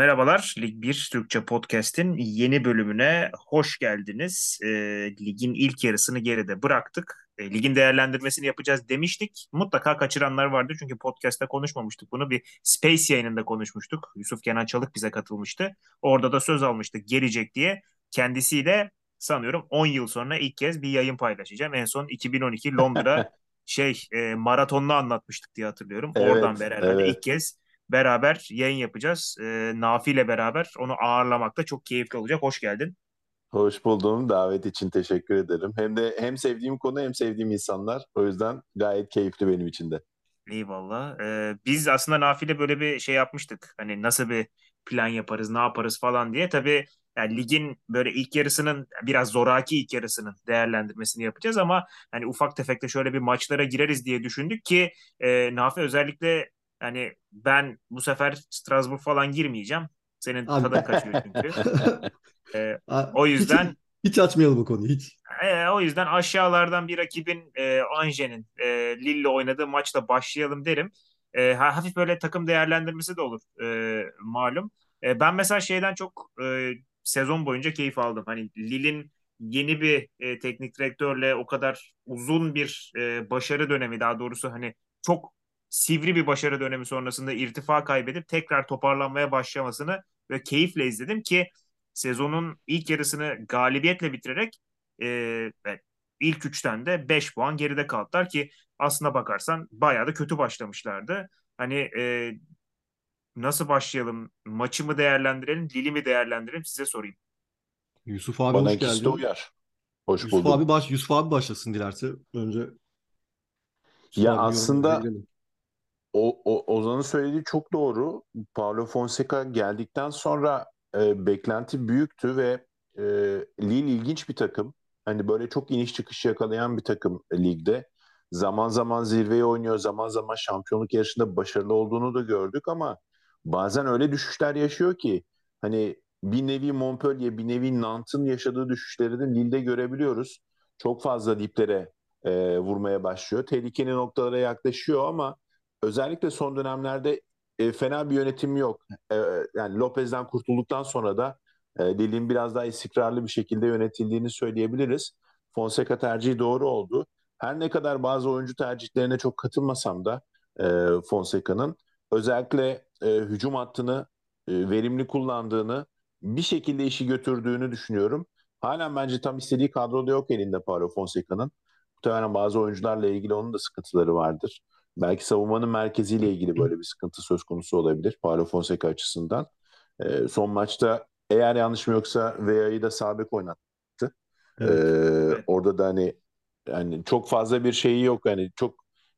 Merhabalar, Lig 1 Türkçe Podcast'in yeni bölümüne hoş geldiniz. E, ligin ilk yarısını geride bıraktık. E, ligin değerlendirmesini yapacağız demiştik. Mutlaka kaçıranlar vardı çünkü podcast'ta konuşmamıştık bunu. Bir Space yayınında konuşmuştuk. Yusuf Kenan Çalık bize katılmıştı. Orada da söz almıştık gelecek diye. Kendisiyle sanıyorum 10 yıl sonra ilk kez bir yayın paylaşacağım. En son 2012 Londra şey e, maratonunu anlatmıştık diye hatırlıyorum. Evet, Oradan beri herhalde evet. ilk kez beraber yayın yapacağız. E, Nafi ile beraber onu ağırlamak da çok keyifli olacak. Hoş geldin. Hoş buldum. Davet için teşekkür ederim. Hem de hem sevdiğim konu hem sevdiğim insanlar. O yüzden gayet keyifli benim için de. Eyvallah. E, biz aslında Nafi ile böyle bir şey yapmıştık. Hani nasıl bir plan yaparız, ne yaparız falan diye. Tabii yani ligin böyle ilk yarısının biraz zoraki ilk yarısının değerlendirmesini yapacağız ama hani ufak tefek de şöyle bir maçlara gireriz diye düşündük ki e, Nafi özellikle hani ben bu sefer Strasbourg falan girmeyeceğim. Senin Abi tadın kaçıyor çünkü. E, Aa, o hiç, yüzden hiç açmayalım bu konuyu hiç. e, o yüzden aşağılardan bir rakibin e, Ange'nin e, Lille oynadığı maçla başlayalım derim. E, ha- hafif böyle takım değerlendirmesi de olur e, malum. E, ben mesela şeyden çok e, sezon boyunca keyif aldım. Hani Lille'in yeni bir e, teknik direktörle o kadar uzun bir e, başarı dönemi daha doğrusu hani çok sivri bir başarı dönemi sonrasında irtifa kaybedip tekrar toparlanmaya başlamasını ve keyifle izledim ki sezonun ilk yarısını galibiyetle bitirerek e, ilk üçten de 5 puan geride kaldılar ki aslına bakarsan bayağı da kötü başlamışlardı. Hani e, nasıl başlayalım? Maçı mı değerlendirelim, Lili mi değerlendirelim size sorayım. Yusuf abi Bana hoş geldin. uyar. Hoş Yusuf buldum. abi baş Yusuf abi başlasın dilerse. Önce Yusuf Ya aslında girelim. O, o Ozan'ın söylediği çok doğru. Paulo Fonseca geldikten sonra e, beklenti büyüktü ve e, Lille ilginç bir takım. Hani böyle çok iniş çıkış yakalayan bir takım ligde. Zaman zaman zirveye oynuyor, zaman zaman şampiyonluk yarışında başarılı olduğunu da gördük ama bazen öyle düşüşler yaşıyor ki hani bir nevi Montpellier, bir nevi Nantes'ın yaşadığı düşüşleri de Lille'de görebiliyoruz. Çok fazla diplere e, vurmaya başlıyor. Tehlikeli noktalara yaklaşıyor ama özellikle son dönemlerde e, fena bir yönetim yok. E, yani Lopez'den kurtulduktan sonra da e, Lille'in biraz daha istikrarlı bir şekilde yönetildiğini söyleyebiliriz. Fonseca tercihi doğru oldu. Her ne kadar bazı oyuncu tercihlerine çok katılmasam da e, Fonseca'nın özellikle e, hücum hattını e, verimli kullandığını, bir şekilde işi götürdüğünü düşünüyorum. Halen bence tam istediği kadroda yok elinde Paulo Fonseca'nın. Muhtemelen bazı oyuncularla ilgili onun da sıkıntıları vardır. Belki savunmanın merkeziyle ilgili böyle bir sıkıntı söz konusu olabilir Paulo Fonseca açısından. E, son maçta eğer yanlışım yoksa Veya'yı da sağ bek oynattı. Evet. Ee, orada da hani yani çok fazla bir şeyi yok hani çok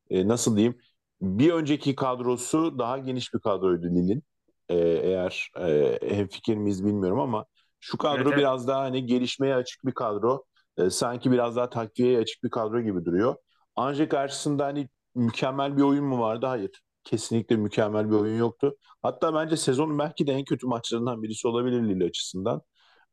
e, nasıl diyeyim bir önceki kadrosu daha geniş bir kadroydu Lille'in. Ee, eğer e, hemfikir miyiz bilmiyorum ama şu kadro Evet, evet. biraz daha hani gelişmeye açık bir kadro. Ee, sanki biraz daha takviyeye açık bir kadro gibi duruyor. Anje karşısında hani mükemmel bir oyun mu vardı? Hayır. Kesinlikle mükemmel bir oyun yoktu. Hatta bence sezonun belki de en kötü maçlarından birisi olabilir Lille açısından.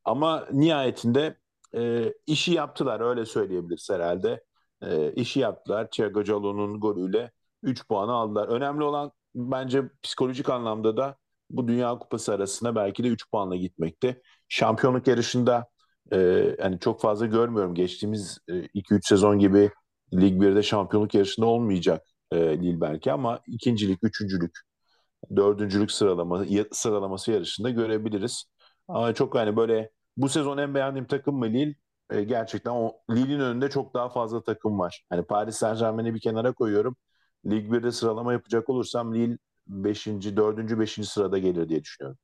Ama nihayetinde e, işi yaptılar öyle söyleyebiliriz herhalde. E, işi yaptılar. Thiago Callo'nun golüyle 3 puanı aldılar. Önemli olan bence psikolojik anlamda da bu Dünya Kupası arasına belki de 3 puanla gitmekti. Şampiyonluk yarışında e, yani çok fazla görmüyorum. Geçtiğimiz 2-3 sezon gibi Lig 1'de şampiyonluk yarışında olmayacak e, Lille belki ama ikincilik, üçüncülük, dördüncülük sıralama, sıralaması yarışında görebiliriz. Ama çok hani böyle bu sezon en beğendiğim takım mı Lille? E, gerçekten o Lille'in önünde çok daha fazla takım var. Hani Paris Saint-Germain'i bir kenara koyuyorum. Lig 1'de sıralama yapacak olursam Lille 5. 4. 5. sırada gelir diye düşünüyorum.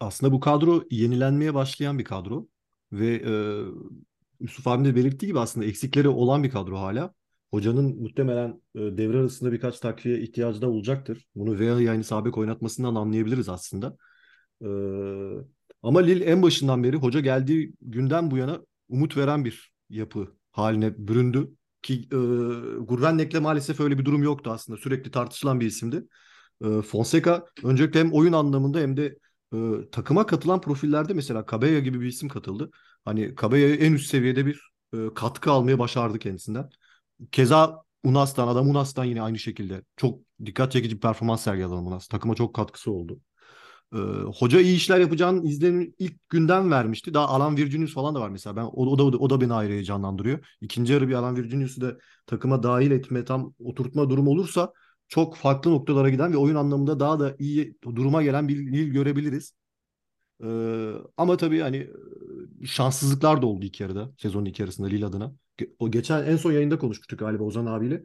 Aslında bu kadro yenilenmeye başlayan bir kadro ve e, Yusuf abinin de belirttiği gibi aslında eksikleri olan bir kadro hala. Hocanın muhtemelen e, devre arasında birkaç takviye ihtiyacı da olacaktır. Bunu Vea yani sağ bek oynatmasından anlayabiliriz aslında. E, ama Lille en başından beri hoca geldiği günden bu yana umut veren bir yapı haline büründü. Ki e, Gurvenek'le maalesef öyle bir durum yoktu aslında. Sürekli tartışılan bir isimdi. E, Fonseca öncelikle hem oyun anlamında hem de e, takıma katılan profillerde mesela Cabella gibi bir isim katıldı. Hani Cabella'ya en üst seviyede bir e, katkı almaya başardı kendisinden. Keza Unas'tan, adam Unas'tan yine aynı şekilde çok dikkat çekici bir performans sergiledi Unas. Takıma çok katkısı oldu. e, hoca iyi işler yapacağını izlenim ilk günden vermişti. Daha Alan Virginius falan da var mesela. Ben o, o da o da beni ayrı heyecanlandırıyor. İkinci yarı bir Alan Virginius'u da takıma dahil etme, tam oturtma durum olursa çok farklı noktalara giden ve oyun anlamında daha da iyi duruma gelen bir Lille görebiliriz. Ee, ama tabii hani şanssızlıklar da oldu ilk yarıda. Sezonun ilk yarısında Lille adına. O geçen en son yayında konuşmuştuk galiba Ozan abiyle.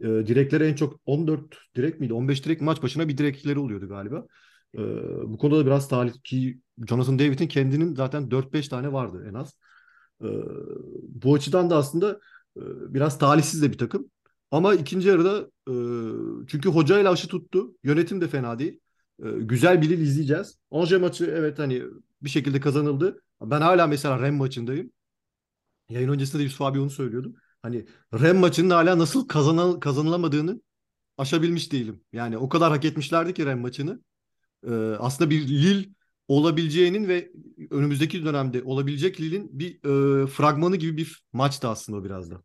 Ee, direkleri en çok 14 direk miydi? 15 direk maç başına bir direkleri oluyordu galiba. Ee, bu konuda da biraz talih ki Jonathan David'in kendinin zaten 4-5 tane vardı en az. Ee, bu açıdan da aslında e, biraz talihsiz de bir takım. Ama ikinci yarıda e, çünkü hocayla aşı tuttu. Yönetim de fena değil. E, güzel bir yıl izleyeceğiz. Onje maçı evet hani bir şekilde kazanıldı. Ben hala mesela Rem maçındayım. Yayın öncesinde de Yusuf abi onu söylüyordum. Hani Rem maçının hala nasıl kazanıl kazanılamadığını aşabilmiş değilim. Yani o kadar hak etmişlerdi ki Rem maçını. Ee, aslında bir Lille olabileceğinin ve önümüzdeki dönemde olabilecek Lille'in bir e, fragmanı gibi bir maçtı aslında o biraz da.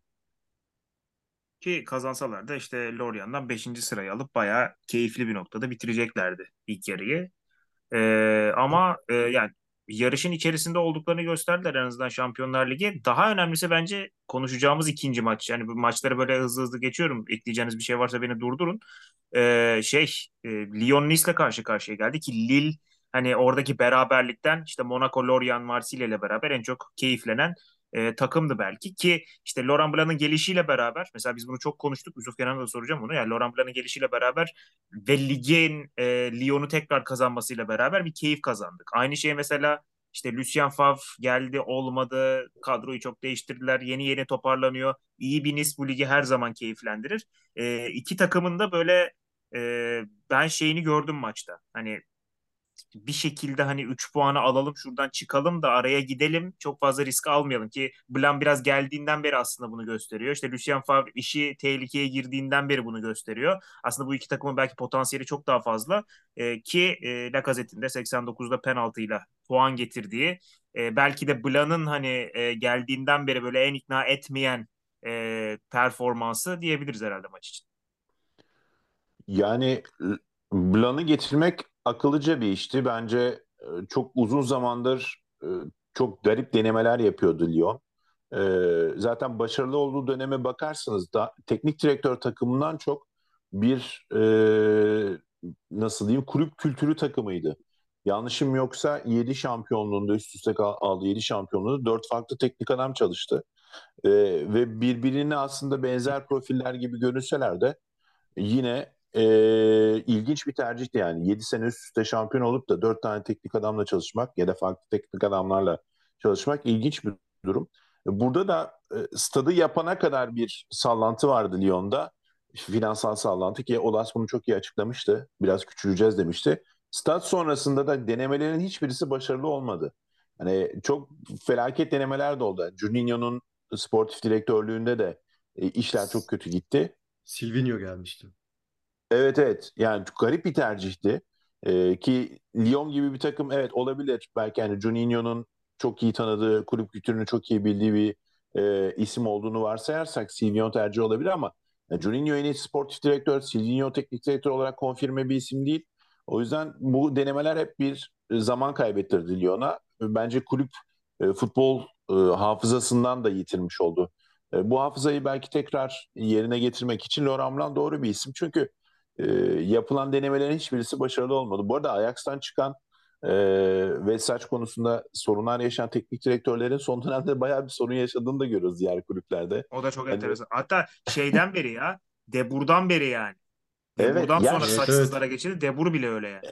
Ki kazansalar da işte Lorient'dan 5. sırayı alıp bayağı keyifli bir noktada bitireceklerdi ilk yarıyı. Ee, ama e, yani yarışın içerisinde olduklarını gösterdiler en azından Şampiyonlar Ligi. Daha önemlisi bence konuşacağımız ikinci maç. Yani bu maçları böyle hızlı hızlı geçiyorum. Ekleyeceğiniz bir şey varsa beni durdurun. Ee, şey e, Lyon Nice'le karşı karşıya geldi ki Lille hani oradaki beraberlikten işte Monaco, Lorient, Marsilya ile beraber en çok keyiflenen e, takımdı belki ki işte Laurent Blanc'ın gelişiyle beraber mesela biz bunu çok konuştuk Yusuf Kenan'a da soracağım bunu yani Laurent Blanc'ın gelişiyle beraber ve ligin e, Lyon'u tekrar kazanmasıyla beraber bir keyif kazandık. Aynı şey mesela işte Lucien Favre geldi olmadı kadroyu çok değiştirdiler yeni yeni toparlanıyor. İyi bir Nice bu ligi her zaman keyiflendirir. E, iki takımın da böyle e, ben şeyini gördüm maçta. Hani bir şekilde hani 3 puanı alalım şuradan çıkalım da araya gidelim çok fazla risk almayalım ki Blanc biraz geldiğinden beri aslında bunu gösteriyor. İşte Lucien Favre işi tehlikeye girdiğinden beri bunu gösteriyor. Aslında bu iki takımın belki potansiyeli çok daha fazla e, ki e, Lacazette'in de 89'da penaltıyla puan getirdiği e, belki de Blanc'ın hani e, geldiğinden beri böyle en ikna etmeyen e, performansı diyebiliriz herhalde maç için. Yani Blanc'ı getirmek akıllıca bir işti. Bence e, çok uzun zamandır e, çok garip denemeler yapıyordu Lyon. E, zaten başarılı olduğu döneme bakarsanız da teknik direktör takımından çok bir nasıl diyeyim kulüp kültürü takımıydı. Yanlışım yoksa 7 şampiyonluğunda üst üste aldı 7 şampiyonluğunda 4 farklı teknik adam çalıştı. ve birbirine aslında benzer profiller gibi görünseler de yine e, ilginç bir tercihti yani. 7 sene üst üste şampiyon olup da 4 tane teknik adamla çalışmak ya da farklı teknik adamlarla çalışmak ilginç bir durum. Burada da e, stadı yapana kadar bir sallantı vardı Lyon'da. Finansal sallantı ki Olas bunu çok iyi açıklamıştı. Biraz küçüleceğiz demişti. Stat sonrasında da denemelerin hiçbirisi başarılı olmadı. Hani çok felaket denemeler de oldu. Juninho'nun sportif direktörlüğünde de e, işler çok kötü gitti. Silvinho gelmişti. Evet evet yani garip bir tercihti. Ee, ki Lyon gibi bir takım evet olabilir. Belki yani Juninho'nun çok iyi tanıdığı, kulüp kültürünü çok iyi bildiği bir e, isim olduğunu varsayarsak Silvino tercih olabilir ama yani Juninho en iyi sportif direktör, Silvino teknik direktör olarak konfirme bir isim değil. O yüzden bu denemeler hep bir zaman kaybettirdi Lyon'a. Bence kulüp e, futbol e, hafızasından da yitirmiş oldu. E, bu hafızayı belki tekrar yerine getirmek için Laurent Blanc doğru bir isim. Çünkü e, yapılan denemelerin hiçbirisi başarılı olmadı. Bu arada Ajax'tan çıkan e, ve saç konusunda sorunlar yaşayan teknik direktörlerin son dönemde bayağı bir sorun yaşadığını da görüyoruz diğer kulüplerde. O da çok yani, enteresan. Hatta şeyden beri ya, Debur'dan beri yani. Debur'dan evet, sonra yani, saçsızlara evet. geçildi. Debur bile öyle yani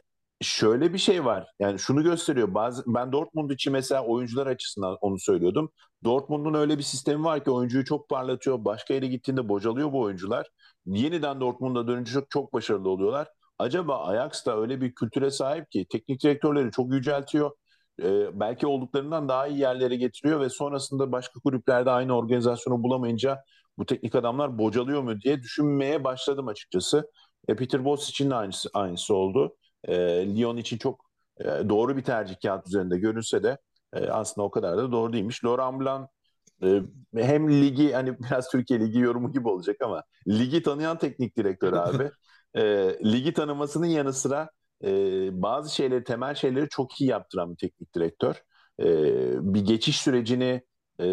şöyle bir şey var. Yani şunu gösteriyor. Bazı ben Dortmund için mesela oyuncular açısından onu söylüyordum. Dortmund'un öyle bir sistemi var ki oyuncuyu çok parlatıyor. Başka yere gittiğinde bocalıyor bu oyuncular. Yeniden Dortmund'a dönünce çok, çok başarılı oluyorlar. Acaba Ajax da öyle bir kültüre sahip ki teknik direktörleri çok yüceltiyor. Ee, belki olduklarından daha iyi yerlere getiriyor ve sonrasında başka kulüplerde aynı organizasyonu bulamayınca bu teknik adamlar bocalıyor mu diye düşünmeye başladım açıkçası. E, Peter Bosz için de aynısı, aynısı oldu e, Lyon için çok e, doğru bir tercih kağıt üzerinde görünse de e, aslında o kadar da doğru değilmiş. Laurent Blanc e, hem ligi hani biraz Türkiye Ligi yorumu gibi olacak ama ligi tanıyan teknik direktör abi. e, ligi tanımasının yanı sıra e, bazı şeyleri, temel şeyleri çok iyi yaptıran bir teknik direktör. E, bir geçiş sürecini e,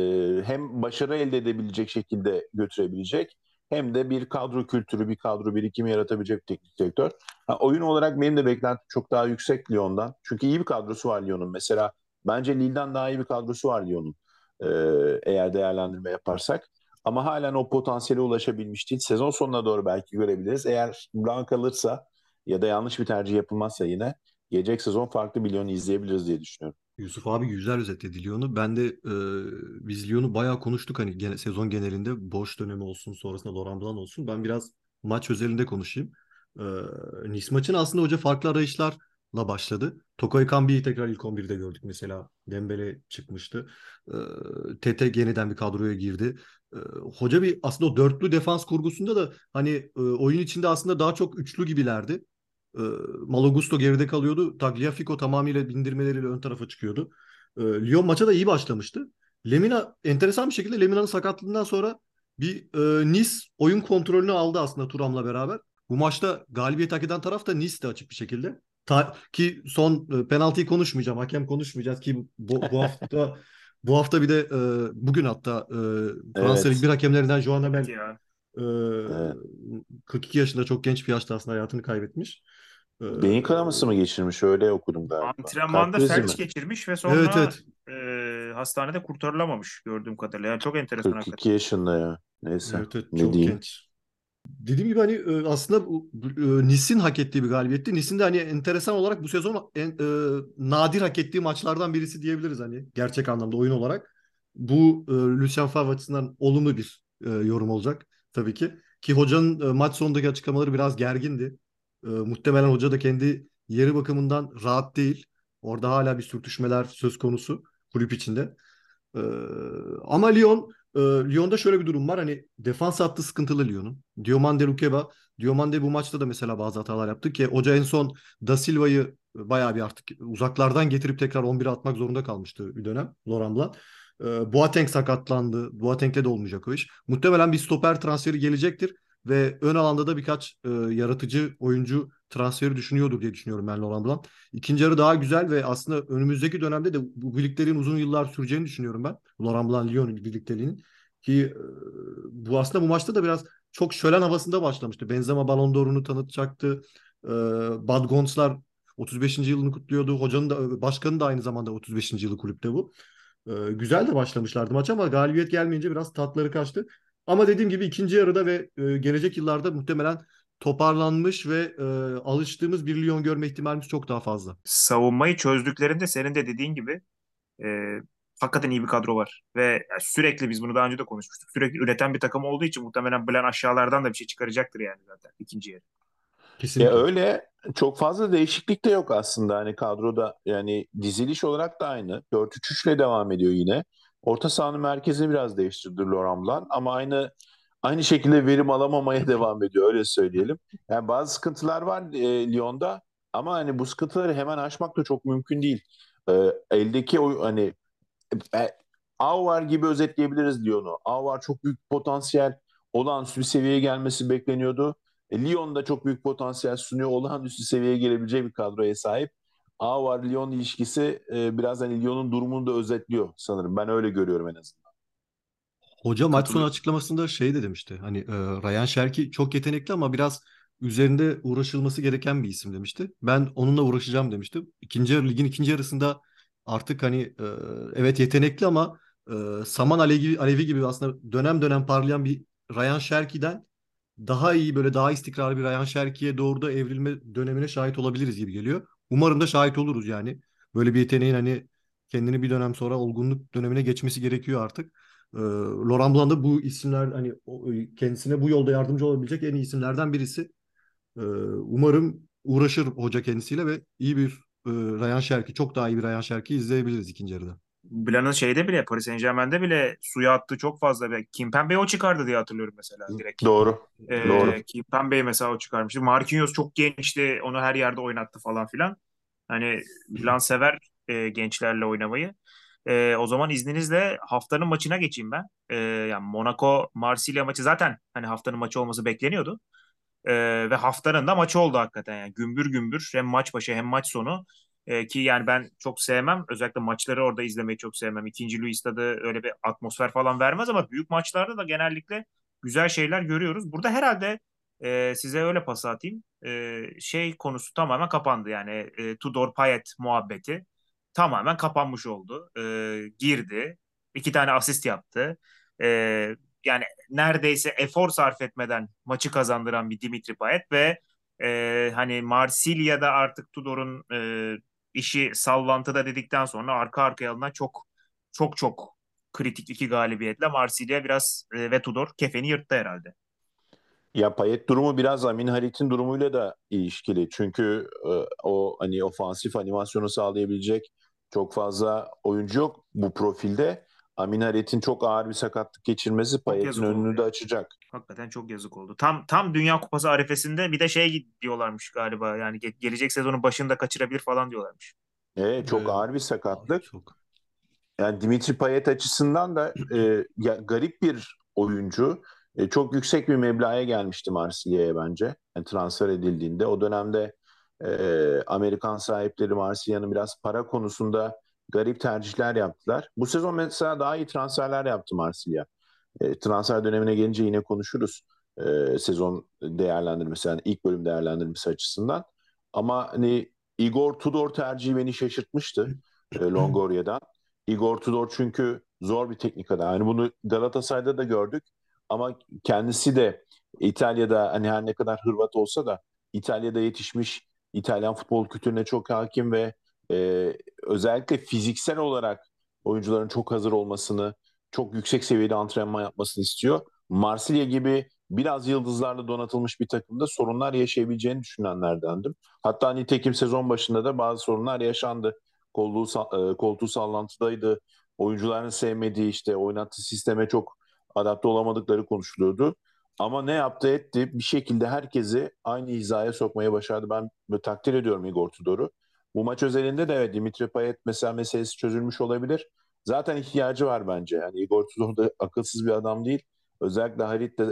hem başarı elde edebilecek şekilde götürebilecek hem de bir kadro kültürü, bir kadro birikimi yaratabilecek bir teknik direktör. Ha, oyun olarak benim de beklentim çok daha yüksek Lyon'dan. Çünkü iyi bir kadrosu var Lyon'un. Mesela bence Lille'den daha iyi bir kadrosu var Lyon'un. Ee, eğer değerlendirme yaparsak. Ama halen o potansiyele ulaşabilmiş değil. Sezon sonuna doğru belki görebiliriz. Eğer Blanc kalırsa ya da yanlış bir tercih yapılmazsa yine gelecek sezon farklı bir Lyon'u izleyebiliriz diye düşünüyorum. Yusuf abi güzel özetledi Lyon'u. Ben de e, biz Lyon'u bayağı konuştuk hani gene, sezon genelinde boş dönemi olsun sonrasında Laurent Blanc olsun. Ben biraz maç özelinde konuşayım. E, Nice maçın aslında hoca farklı arayışlarla başladı. Toko Ekambi'yi tekrar ilk 11'de gördük mesela. Dembele çıkmıştı. E, Tete yeniden bir kadroya girdi. E, hoca bir aslında o dörtlü defans kurgusunda da hani e, oyun içinde aslında daha çok üçlü gibilerdi. E, Malagusto geride kalıyordu. Tagliafico tamamıyla bindirmeleriyle ön tarafa çıkıyordu. E, Lyon maça da iyi başlamıştı. Lemina enteresan bir şekilde Lemina'nın sakatlığından sonra bir e, Nice oyun kontrolünü aldı aslında Turam'la beraber. Bu maçta galibiyet hak eden taraf da Nice'di açık bir şekilde. Ta, ki son e, penaltıyı konuşmayacağım. Hakem konuşmayacağız ki bu, bu hafta bu hafta bir de e, bugün hatta e, Fransa evet. 1 hakemlerinden Joan Amel e, evet. 42 yaşında çok genç bir yaşta aslında hayatını kaybetmiş. Ee, Beyin kanaması mı geçirmiş? Öyle okudum galiba. Antrenmanda felç geçirmiş ve sonra evet, evet. E, hastanede kurtarılamamış gördüğüm kadarıyla. Yani çok enteresan 42 hakikaten. yaşında ya. Neyse. Evet, evet, ne çok diyeyim. genç. Dediğim gibi hani e, aslında e, Nis'in hak ettiği bir galibiyetti. Nis'in de hani enteresan olarak bu sezon en, e, nadir hak ettiği maçlardan birisi diyebiliriz hani gerçek anlamda oyun olarak. Bu e, Lucien Favre açısından olumlu bir e, yorum olacak tabii ki. Ki hocanın e, maç sonundaki açıklamaları biraz gergindi. E, muhtemelen hoca da kendi yeri bakımından rahat değil. Orada hala bir sürtüşmeler söz konusu kulüp içinde. E, ama Lyon e, Lyon'da şöyle bir durum var. Hani defans hattı sıkıntılı Lyon'un. Diomande Lukeba. Diomande bu maçta da mesela bazı hatalar yaptı ki hoca en son Da Silva'yı bayağı bir artık uzaklardan getirip tekrar 11'e atmak zorunda kalmıştı bir dönem Laurent Blanc. E, Boateng sakatlandı. Boateng'le de olmayacak o iş. Muhtemelen bir stoper transferi gelecektir ve ön alanda da birkaç e, yaratıcı oyuncu transferi düşünüyordur diye düşünüyorum ben Laurent Blanc. İkinci yarı daha güzel ve aslında önümüzdeki dönemde de bu birlikteliğin uzun yıllar süreceğini düşünüyorum ben. Laurent Blanc Lyon birlikteliğinin ki e, bu aslında bu maçta da biraz çok şölen havasında başlamıştı. Benzema Ballon d'Or'unu tanıtacaktı. E, Bad Gonslar 35. yılını kutluyordu. Hocanın da başkanın da aynı zamanda 35. yılı kulüpte bu. E, güzel de başlamışlardı maç ama galibiyet gelmeyince biraz tatları kaçtı. Ama dediğim gibi ikinci yarıda ve e, gelecek yıllarda muhtemelen toparlanmış ve e, alıştığımız bir Lyon görme ihtimalimiz çok daha fazla. Savunmayı çözdüklerinde senin de dediğin gibi e, hakikaten iyi bir kadro var. Ve sürekli biz bunu daha önce de konuşmuştuk. Sürekli üreten bir takım olduğu için muhtemelen Blen aşağılardan da bir şey çıkaracaktır yani zaten ikinci yarı. Kesinlikle. Ya öyle çok fazla değişiklik de yok aslında hani kadroda yani diziliş olarak da aynı. 4-3-3 ile devam ediyor yine. Orta sahanın merkezi biraz değiştirdi Laurent Blanc ama aynı aynı şekilde verim alamamaya devam ediyor öyle söyleyelim. Yani bazı sıkıntılar var e, Lyon'da ama hani bu sıkıntıları hemen aşmak da çok mümkün değil. E, eldeki o hani e, Avar gibi özetleyebiliriz Lyon'u. Avar çok büyük potansiyel olağanüstü bir seviyeye gelmesi bekleniyordu. E, Lyon da çok büyük potansiyel sunuyor. Olağanüstü seviyeye gelebileceği bir kadroya sahip. A var Lyon ilişkisi e, biraz hani Lyon'un durumunu da özetliyor sanırım. Ben öyle görüyorum en azından. Hoca maç sonu açıklamasında şey de demişti. Hani e, Ryan Şerki çok yetenekli ama biraz üzerinde uğraşılması gereken bir isim demişti. Ben onunla uğraşacağım demişti. İkinci yarı, ligin ikinci yarısında artık hani e, evet yetenekli ama e, saman alevi, alevi gibi aslında dönem dönem parlayan bir Ryan Şerki'den daha iyi böyle daha istikrarlı bir Ryan Şerki'ye doğru da evrilme dönemine şahit olabiliriz gibi geliyor. Umarım da şahit oluruz yani. Böyle bir yeteneğin hani kendini bir dönem sonra olgunluk dönemine geçmesi gerekiyor artık. Ee, Laurent Blanc da bu isimler hani kendisine bu yolda yardımcı olabilecek en iyi isimlerden birisi. Ee, umarım uğraşır hoca kendisiyle ve iyi bir e, Ryan Şerki, çok daha iyi bir Ryan Şerki izleyebiliriz ikinci yarıda. Blanc'ın şeyde bile Paris Saint Germain'de bile suya attığı çok fazla. Kim Kimpembe'yi o çıkardı diye hatırlıyorum mesela direkt. Doğru. Ee, Doğru. Kimpembe'yi mesela o çıkarmıştı. Marquinhos çok gençti. Onu her yerde oynattı falan filan. Hani Blanc sever e, gençlerle oynamayı. E, o zaman izninizle haftanın maçına geçeyim ben. E, yani Monaco Marsilya maçı zaten hani haftanın maçı olması bekleniyordu. E, ve haftanın da maçı oldu hakikaten yani gümbür gümbür hem maç başı hem maç sonu e, ki yani ben çok sevmem özellikle maçları orada izlemeyi çok sevmem. İkinci Louis'ta da öyle bir atmosfer falan vermez ama büyük maçlarda da genellikle güzel şeyler görüyoruz. Burada herhalde e, size öyle pas atayım. E, şey konusu tamamen kapandı yani e, Tudor Payet muhabbeti tamamen kapanmış oldu. E, girdi, iki tane asist yaptı. E, yani neredeyse efor sarf etmeden maçı kazandıran bir Dimitri Payet ve e, hani Marsilya'da artık Tudor'un e, işi sallantıda dedikten sonra arka arkaya alınan çok çok çok kritik iki galibiyetle Marsilya biraz e, ve Tudor kefeni yırttı herhalde. Ya Payet durumu biraz Amin Harit'in durumuyla da ilişkili. Çünkü e, o hani ofansif animasyonu sağlayabilecek çok fazla oyuncu yok bu profilde. Amin Harit'in çok ağır bir sakatlık geçirmesi Payet'in önünü de açacak. Hakikaten çok yazık oldu. Tam tam Dünya Kupası arifesinde bir de şey diyorlarmış galiba. Yani ge- gelecek sezonun başında kaçırabilir falan diyorlarmış. Evet çok evet. ağır bir sakatlık. Çok. Yani Dimitri Payet açısından da e, ya, garip bir oyuncu. E, çok yüksek bir meblağa gelmişti Marsilya'ya bence. Yani transfer edildiğinde. O dönemde e, Amerikan sahipleri Marsilya'nın biraz para konusunda garip tercihler yaptılar. Bu sezon mesela daha iyi transferler yaptı Marsilya. E, transfer dönemine gelince yine konuşuruz. E, sezon değerlendirmesi yani ilk bölüm değerlendirmesi açısından. Ama hani Igor Tudor tercihi beni şaşırtmıştı e, Longoria'dan. Igor Tudor çünkü zor bir teknik adam. Yani bunu Galatasaray'da da gördük. Ama kendisi de İtalya'da hani her ne kadar Hırvat olsa da İtalya'da yetişmiş İtalyan futbol kültürüne çok hakim ve e, özellikle fiziksel olarak oyuncuların çok hazır olmasını, çok yüksek seviyede antrenman yapmasını istiyor. Marsilya gibi biraz yıldızlarla donatılmış bir takımda sorunlar yaşayabileceğini düşünenlerdendim. Hatta nitekim sezon başında da bazı sorunlar yaşandı. Koltuğu, koltuğu sallantıdaydı. Oyuncuların sevmediği işte oynattığı sisteme çok adapte olamadıkları konuşuluyordu. Ama ne yaptı etti bir şekilde herkesi aynı hizaya sokmaya başardı. Ben takdir ediyorum Igor Tudor'u. Bu maç özelinde de evet Dimitri Payet mesela meselesi çözülmüş olabilir. Zaten ihtiyacı var bence. Yani Igor Tudor da akılsız bir adam değil. Özellikle Harit de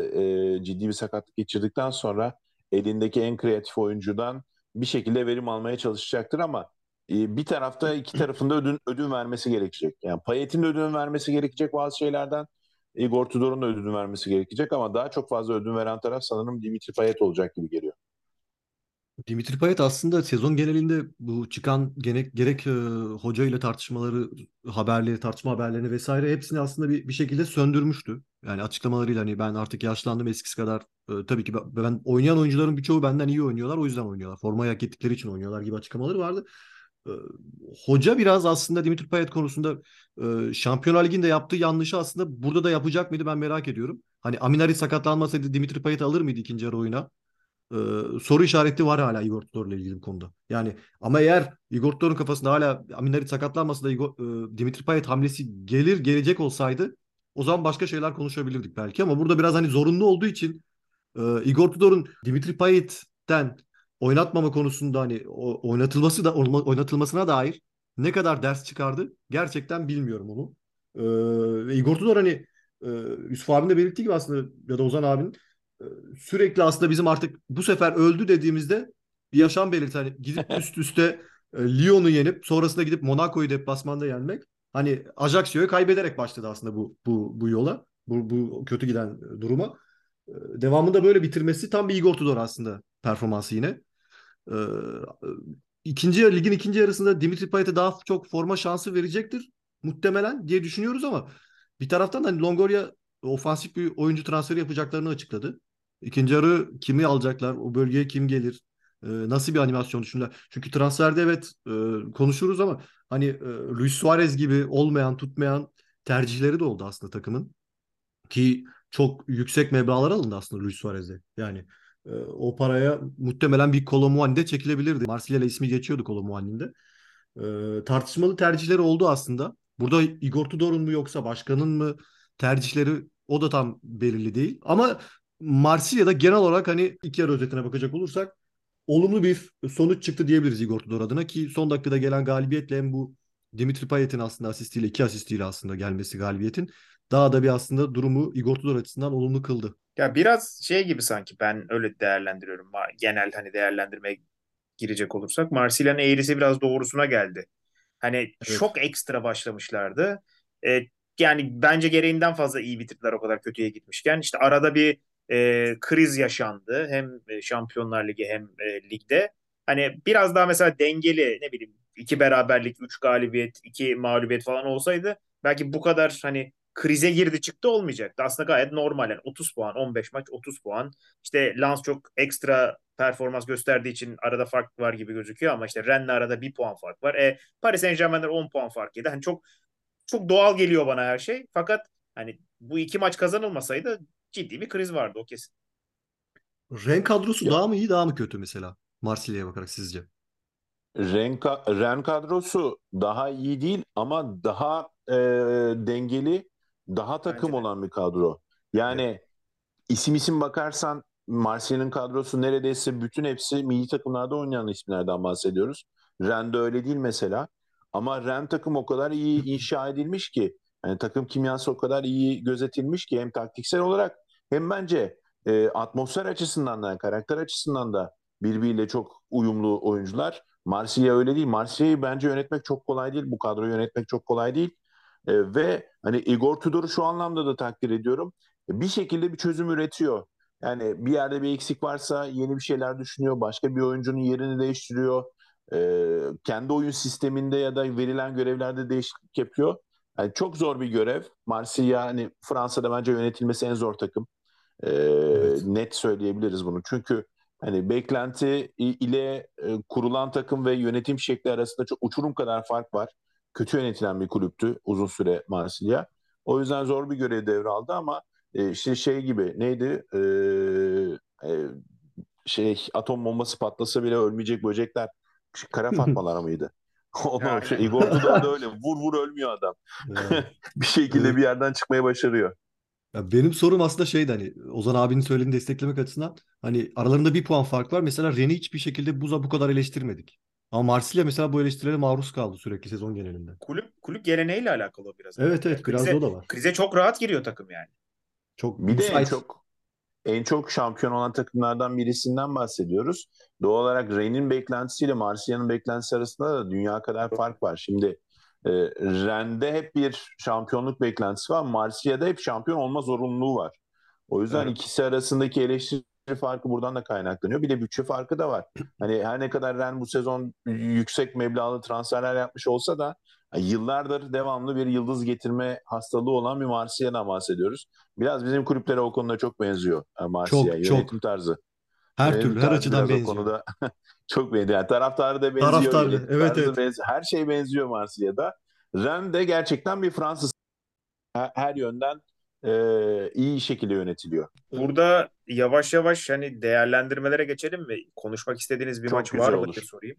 e, ciddi bir sakatlık geçirdikten sonra elindeki en kreatif oyuncudan bir şekilde verim almaya çalışacaktır ama e, bir tarafta iki tarafında ödün, ödün vermesi gerekecek. Yani Payet'in de ödün vermesi gerekecek bazı şeylerden. Igor Tudor'un da ödün vermesi gerekecek ama daha çok fazla ödün veren taraf sanırım Dimitri Payet olacak gibi geliyor. Dimitri Payet aslında sezon genelinde bu çıkan gerek, gerek e, hoca ile tartışmaları, haberleri, tartışma haberlerini vesaire hepsini aslında bir, bir şekilde söndürmüştü. Yani açıklamalarıyla hani ben artık yaşlandım eskisi kadar. E, tabii ki ben, ben oynayan oyuncuların birçoğu benden iyi oynuyorlar o yüzden oynuyorlar. Formayı hak ettikleri için oynuyorlar gibi açıklamaları vardı. E, hoca biraz aslında Dimitri Payet konusunda e, Şampiyonlar Ligi'nde yaptığı yanlışı aslında burada da yapacak mıydı ben merak ediyorum. Hani Aminari sakatlanmasaydı Dimitri Payet alır mıydı ikinci yarı oyuna? E, soru işareti var hala Igor Tudor'la ilgili bu konuda. Yani ama eğer Igor Tudor'un kafasında hala Aminari sakatlanmasa da Igor, e, Dimitri Payet hamlesi gelir gelecek olsaydı o zaman başka şeyler konuşabilirdik belki ama burada biraz hani zorunlu olduğu için e, Igor Tudor'un Dimitri Payet'ten oynatmama konusunda hani o, oynatılması da oynatılmasına dair ne kadar ders çıkardı gerçekten bilmiyorum onu. E, Igor Tudor hani e, Yusuf abinin de belirttiği gibi aslında ya da Ozan abinin sürekli aslında bizim artık bu sefer öldü dediğimizde bir yaşam belirti. Hani gidip üst üste e, Lyon'u yenip sonrasında gidip Monaco'yu deplasmanda yenmek. Hani Ajaxio'yu kaybederek başladı aslında bu bu bu yola. Bu, bu kötü giden duruma. E, devamında böyle bitirmesi tam bir Igor Tudor aslında performansı yine. E, ikinci ligin ikinci yarısında Dimitri Payet'e daha çok forma şansı verecektir muhtemelen diye düşünüyoruz ama bir taraftan da hani Longoria ofansif bir oyuncu transferi yapacaklarını açıkladı. İkinci yarı kimi alacaklar? O bölgeye kim gelir? E, nasıl bir animasyon düşünürler? Çünkü transferde evet e, konuşuruz ama hani e, Luis Suarez gibi olmayan, tutmayan tercihleri de oldu aslında takımın. Ki çok yüksek meblağlar alındı aslında Luis Suarez'e. Yani e, o paraya muhtemelen bir Kolomuani'de çekilebilirdi. Marsilya ismi geçiyordu Kolomuani'de. E, tartışmalı tercihleri oldu aslında. Burada Igor Tudor'un mu yoksa başkanın mı tercihleri o da tam belirli değil. Ama Marsilya'da genel olarak hani iki yarı özetine bakacak olursak olumlu bir sonuç çıktı diyebiliriz Igor Tudor adına ki son dakikada gelen galibiyetle hem bu Dimitri Payet'in aslında asistiyle iki asistiyle aslında gelmesi galibiyetin daha da bir aslında durumu Igor Tudor açısından olumlu kıldı. Ya biraz şey gibi sanki ben öyle değerlendiriyorum. Genel hani değerlendirmeye girecek olursak Marsilya'nın eğrisi biraz doğrusuna geldi. Hani evet. çok ekstra başlamışlardı. E, yani bence gereğinden fazla iyi bitirdiler o kadar kötüye gitmişken. İşte arada bir e, kriz yaşandı. Hem e, Şampiyonlar Ligi hem e, ligde. Hani biraz daha mesela dengeli ne bileyim iki beraberlik, üç galibiyet, iki mağlubiyet falan olsaydı belki bu kadar hani krize girdi çıktı olmayacaktı. Aslında gayet normal. Yani 30 puan, 15 maç 30 puan. İşte Lens çok ekstra performans gösterdiği için arada fark var gibi gözüküyor ama işte Rennes'le arada bir puan fark var. E, Paris Saint Germain'ler 10 puan fark yedi. Hani çok çok doğal geliyor bana her şey. Fakat hani bu iki maç kazanılmasaydı ciddi bir kriz vardı o kesin. Ren kadrosu ya. daha mı iyi daha mı kötü mesela? Marsilya'ya bakarak sizce? Ren, Ren kadrosu daha iyi değil ama daha e, dengeli, daha takım Bence olan bir kadro. Yani evet. isim isim bakarsan Marsilya'nın kadrosu neredeyse bütün hepsi milli takımlarda oynayan isimlerden bahsediyoruz. Ren'de öyle değil mesela. Ama Ren takım o kadar iyi inşa edilmiş ki yani takım kimyası o kadar iyi gözetilmiş ki hem taktiksel olarak hem bence e, atmosfer açısından da karakter açısından da birbiriyle çok uyumlu oyuncular. Marsilya öyle değil. Marsilya'yı bence yönetmek çok kolay değil. Bu kadroyu yönetmek çok kolay değil. E, ve hani Igor Tudor'u şu anlamda da takdir ediyorum. E, bir şekilde bir çözüm üretiyor. Yani bir yerde bir eksik varsa yeni bir şeyler düşünüyor. Başka bir oyuncunun yerini değiştiriyor. E, kendi oyun sisteminde ya da verilen görevlerde değişiklik yapıyor. Yani çok zor bir görev. Marsilya hani Fransa'da bence yönetilmesi en zor takım. E, evet. Net söyleyebiliriz bunu. Çünkü hani beklenti ile e, kurulan takım ve yönetim şekli arasında çok uçurum kadar fark var. Kötü yönetilen bir kulüptü uzun süre Marsilya. O yüzden zor bir görev devraldı ama e, işte şey gibi neydi e, e, şey atom bombası patlasa bile ölmeyecek böcekler kara fatmalar mıydı? Onu şey, Igor da öyle vur vur ölmüyor adam. bir şekilde bir yerden çıkmaya başarıyor. Ya benim sorum aslında şeydi hani Ozan abinin söylediğini desteklemek açısından hani aralarında bir puan fark var. Mesela Ren'i hiçbir şekilde buza bu kadar eleştirmedik. Ama Marsilya mesela bu eleştirilere maruz kaldı sürekli sezon genelinde. Kulüp kulüp geleneğiyle alakalı biraz. Evet evet biraz krize, o da var. Krize çok rahat giriyor takım yani. Çok bir de en çok en çok şampiyon olan takımlardan birisinden bahsediyoruz. Doğal olarak Rennes'in beklentisiyle Marsilya'nın beklentisi arasında da dünya kadar fark var. Şimdi e, Rennes'de hep bir şampiyonluk beklentisi var. Marsilya'da hep şampiyon olma zorunluluğu var. O yüzden evet. ikisi arasındaki eleştiri farkı buradan da kaynaklanıyor. Bir de bütçe farkı da var. Hani her ne kadar Ren bu sezon yüksek meblağlı transferler yapmış olsa da yıllardır devamlı bir yıldız getirme hastalığı olan bir Marsilya'dan bahsediyoruz. Biraz bizim kulüplere o konuda çok benziyor e, Marsilya. Çok, Yönetim çok. tarzı. Her Yönetim türlü, her açıdan benziyor. Konuda çok benziyor. Yani taraftarı da benziyor. Taraftarı, evet evet. Benziyor. Her şey benziyor Marsilya'da. Ren de gerçekten bir Fransız her, yönden e, iyi şekilde yönetiliyor. Burada yavaş yavaş hani değerlendirmelere geçelim mi? Konuşmak istediğiniz bir Çok maç var mı diye sorayım.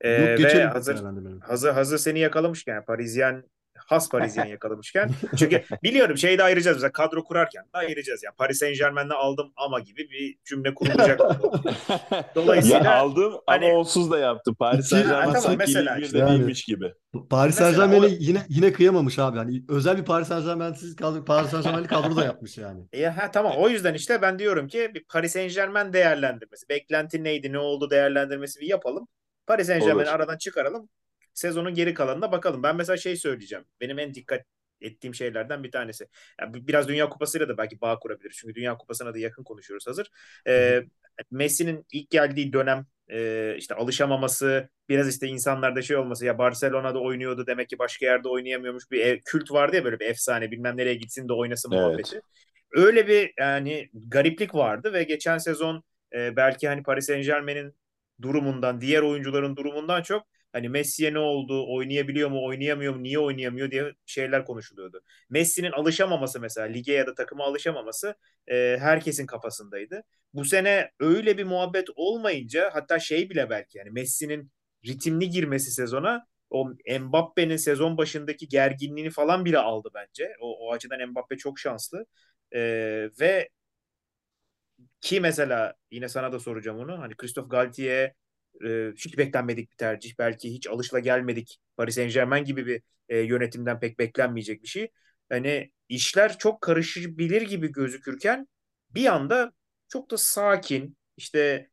Ee, Yok, geçelim. Ve hazır, hazır, hazır seni yakalamışken Parisyen has Parisyen yakalamışken. Çünkü biliyorum şeyde ayıracağız mesela kadro kurarken de ayıracağız. Yani Paris Saint Germain'de aldım ama gibi bir cümle kurulacak. Dolayısıyla ya aldım hani, ama onsuz da yaptı. Paris Saint Germain tamam, sanki mesela, işte, yani, değilmiş gibi. Paris Saint Germain'e yine yine kıyamamış abi. Yani özel bir Paris Saint Germain'siz kadro Paris Saint Germain'li kadro da yapmış yani. E, ha, tamam o yüzden işte ben diyorum ki bir Paris Saint Germain değerlendirmesi. Beklenti neydi ne oldu değerlendirmesi bir yapalım. Paris Saint Germain'i aradan çıkaralım sezonun geri kalanına bakalım. Ben mesela şey söyleyeceğim. Benim en dikkat ettiğim şeylerden bir tanesi. Yani biraz Dünya Kupası'yla da belki bağ kurabilir. Çünkü Dünya Kupası'na da yakın konuşuyoruz hazır. Ee, Messi'nin ilk geldiği dönem e, işte alışamaması, biraz işte insanlarda şey olması ya Barcelona'da oynuyordu demek ki başka yerde oynayamıyormuş bir ev, kült vardı ya böyle bir efsane bilmem nereye gitsin de oynasın evet. muhabbeti. Öyle bir yani gariplik vardı ve geçen sezon e, belki hani Paris Saint Germain'in durumundan, diğer oyuncuların durumundan çok Hani Messi'ye ne oldu? Oynayabiliyor mu? Oynayamıyor mu? Niye oynayamıyor diye şeyler konuşuluyordu. Messi'nin alışamaması mesela lige ya da takıma alışamaması e, herkesin kafasındaydı. Bu sene öyle bir muhabbet olmayınca hatta şey bile belki yani Messi'nin ritimli girmesi sezona o Mbappe'nin sezon başındaki gerginliğini falan bile aldı bence. O, o açıdan Mbappe çok şanslı. E, ve ki mesela yine sana da soracağım onu. Hani Christophe Galtier e, hiç beklenmedik bir tercih. Belki hiç alışla gelmedik. Paris Saint Germain gibi bir e, yönetimden pek beklenmeyecek bir şey. Hani işler çok karışabilir gibi gözükürken bir anda çok da sakin işte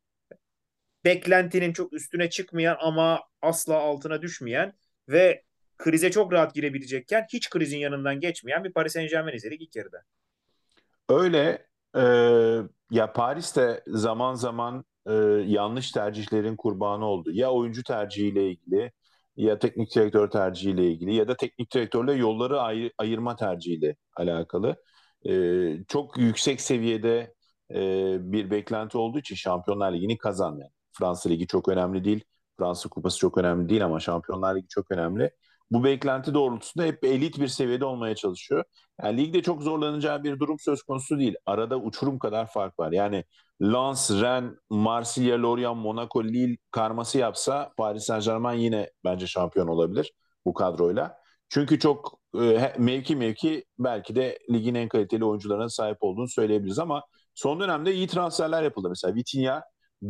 beklentinin çok üstüne çıkmayan ama asla altına düşmeyen ve krize çok rahat girebilecekken hiç krizin yanından geçmeyen bir Paris Saint-Germain izledik ilk yarıda. Öyle e, ya Paris'te zaman zaman e, yanlış tercihlerin kurbanı oldu. Ya oyuncu tercihiyle ilgili ya teknik direktör tercihiyle ilgili ya da teknik direktörle yolları ayır, ayırma tercihiyle alakalı. E, çok yüksek seviyede e, bir beklenti olduğu için Şampiyonlar Ligi'ni kazan. Yani. Fransa Ligi çok önemli değil. Fransa Kupası çok önemli değil ama Şampiyonlar Ligi çok önemli. Bu beklenti doğrultusunda hep elit bir seviyede olmaya çalışıyor. Yani ligde çok zorlanacağı bir durum söz konusu değil. Arada uçurum kadar fark var. Yani Lens, Rennes, Marsilya, Lorient, Monaco, Lille karması yapsa Paris Saint Germain yine bence şampiyon olabilir bu kadroyla. Çünkü çok e, mevki mevki belki de ligin en kaliteli oyuncularına sahip olduğunu söyleyebiliriz ama son dönemde iyi transferler yapıldı. Mesela Vitinha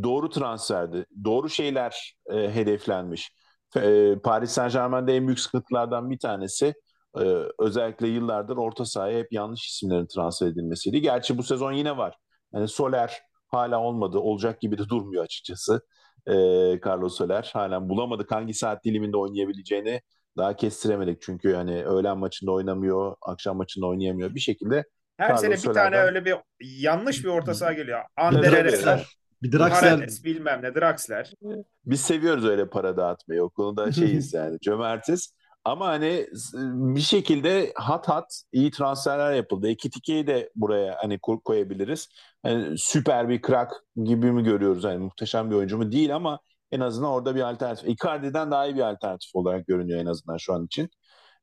doğru transferdi. Doğru şeyler e, hedeflenmiş. E, Paris Saint Germain'de en büyük sıkıntılardan bir tanesi e, özellikle yıllardır orta sahaya hep yanlış isimlerin transfer edilmesiydi. Gerçi bu sezon yine var. Yani Soler hala olmadı. Olacak gibi de durmuyor açıkçası. E, Carlos Soler halen bulamadık hangi saat diliminde oynayabileceğini daha kestiremedik. Çünkü yani öğlen maçında oynamıyor, akşam maçında oynayamıyor. Bir şekilde her Carlos sene bir Soler'den... tane öyle bir yanlış bir orta saha geliyor. Anderer, bir Draxler. bilmem ne Draxler. Biz seviyoruz öyle para dağıtmayı. O konuda şeyiz yani cömertiz. Ama hani bir şekilde hat hat iyi transferler yapıldı. Ekitike'yi de buraya hani koyabiliriz. Yani süper bir krak gibi mi görüyoruz? Yani muhteşem bir oyuncu mu? Değil ama en azından orada bir alternatif. Icardi'den daha iyi bir alternatif olarak görünüyor en azından şu an için.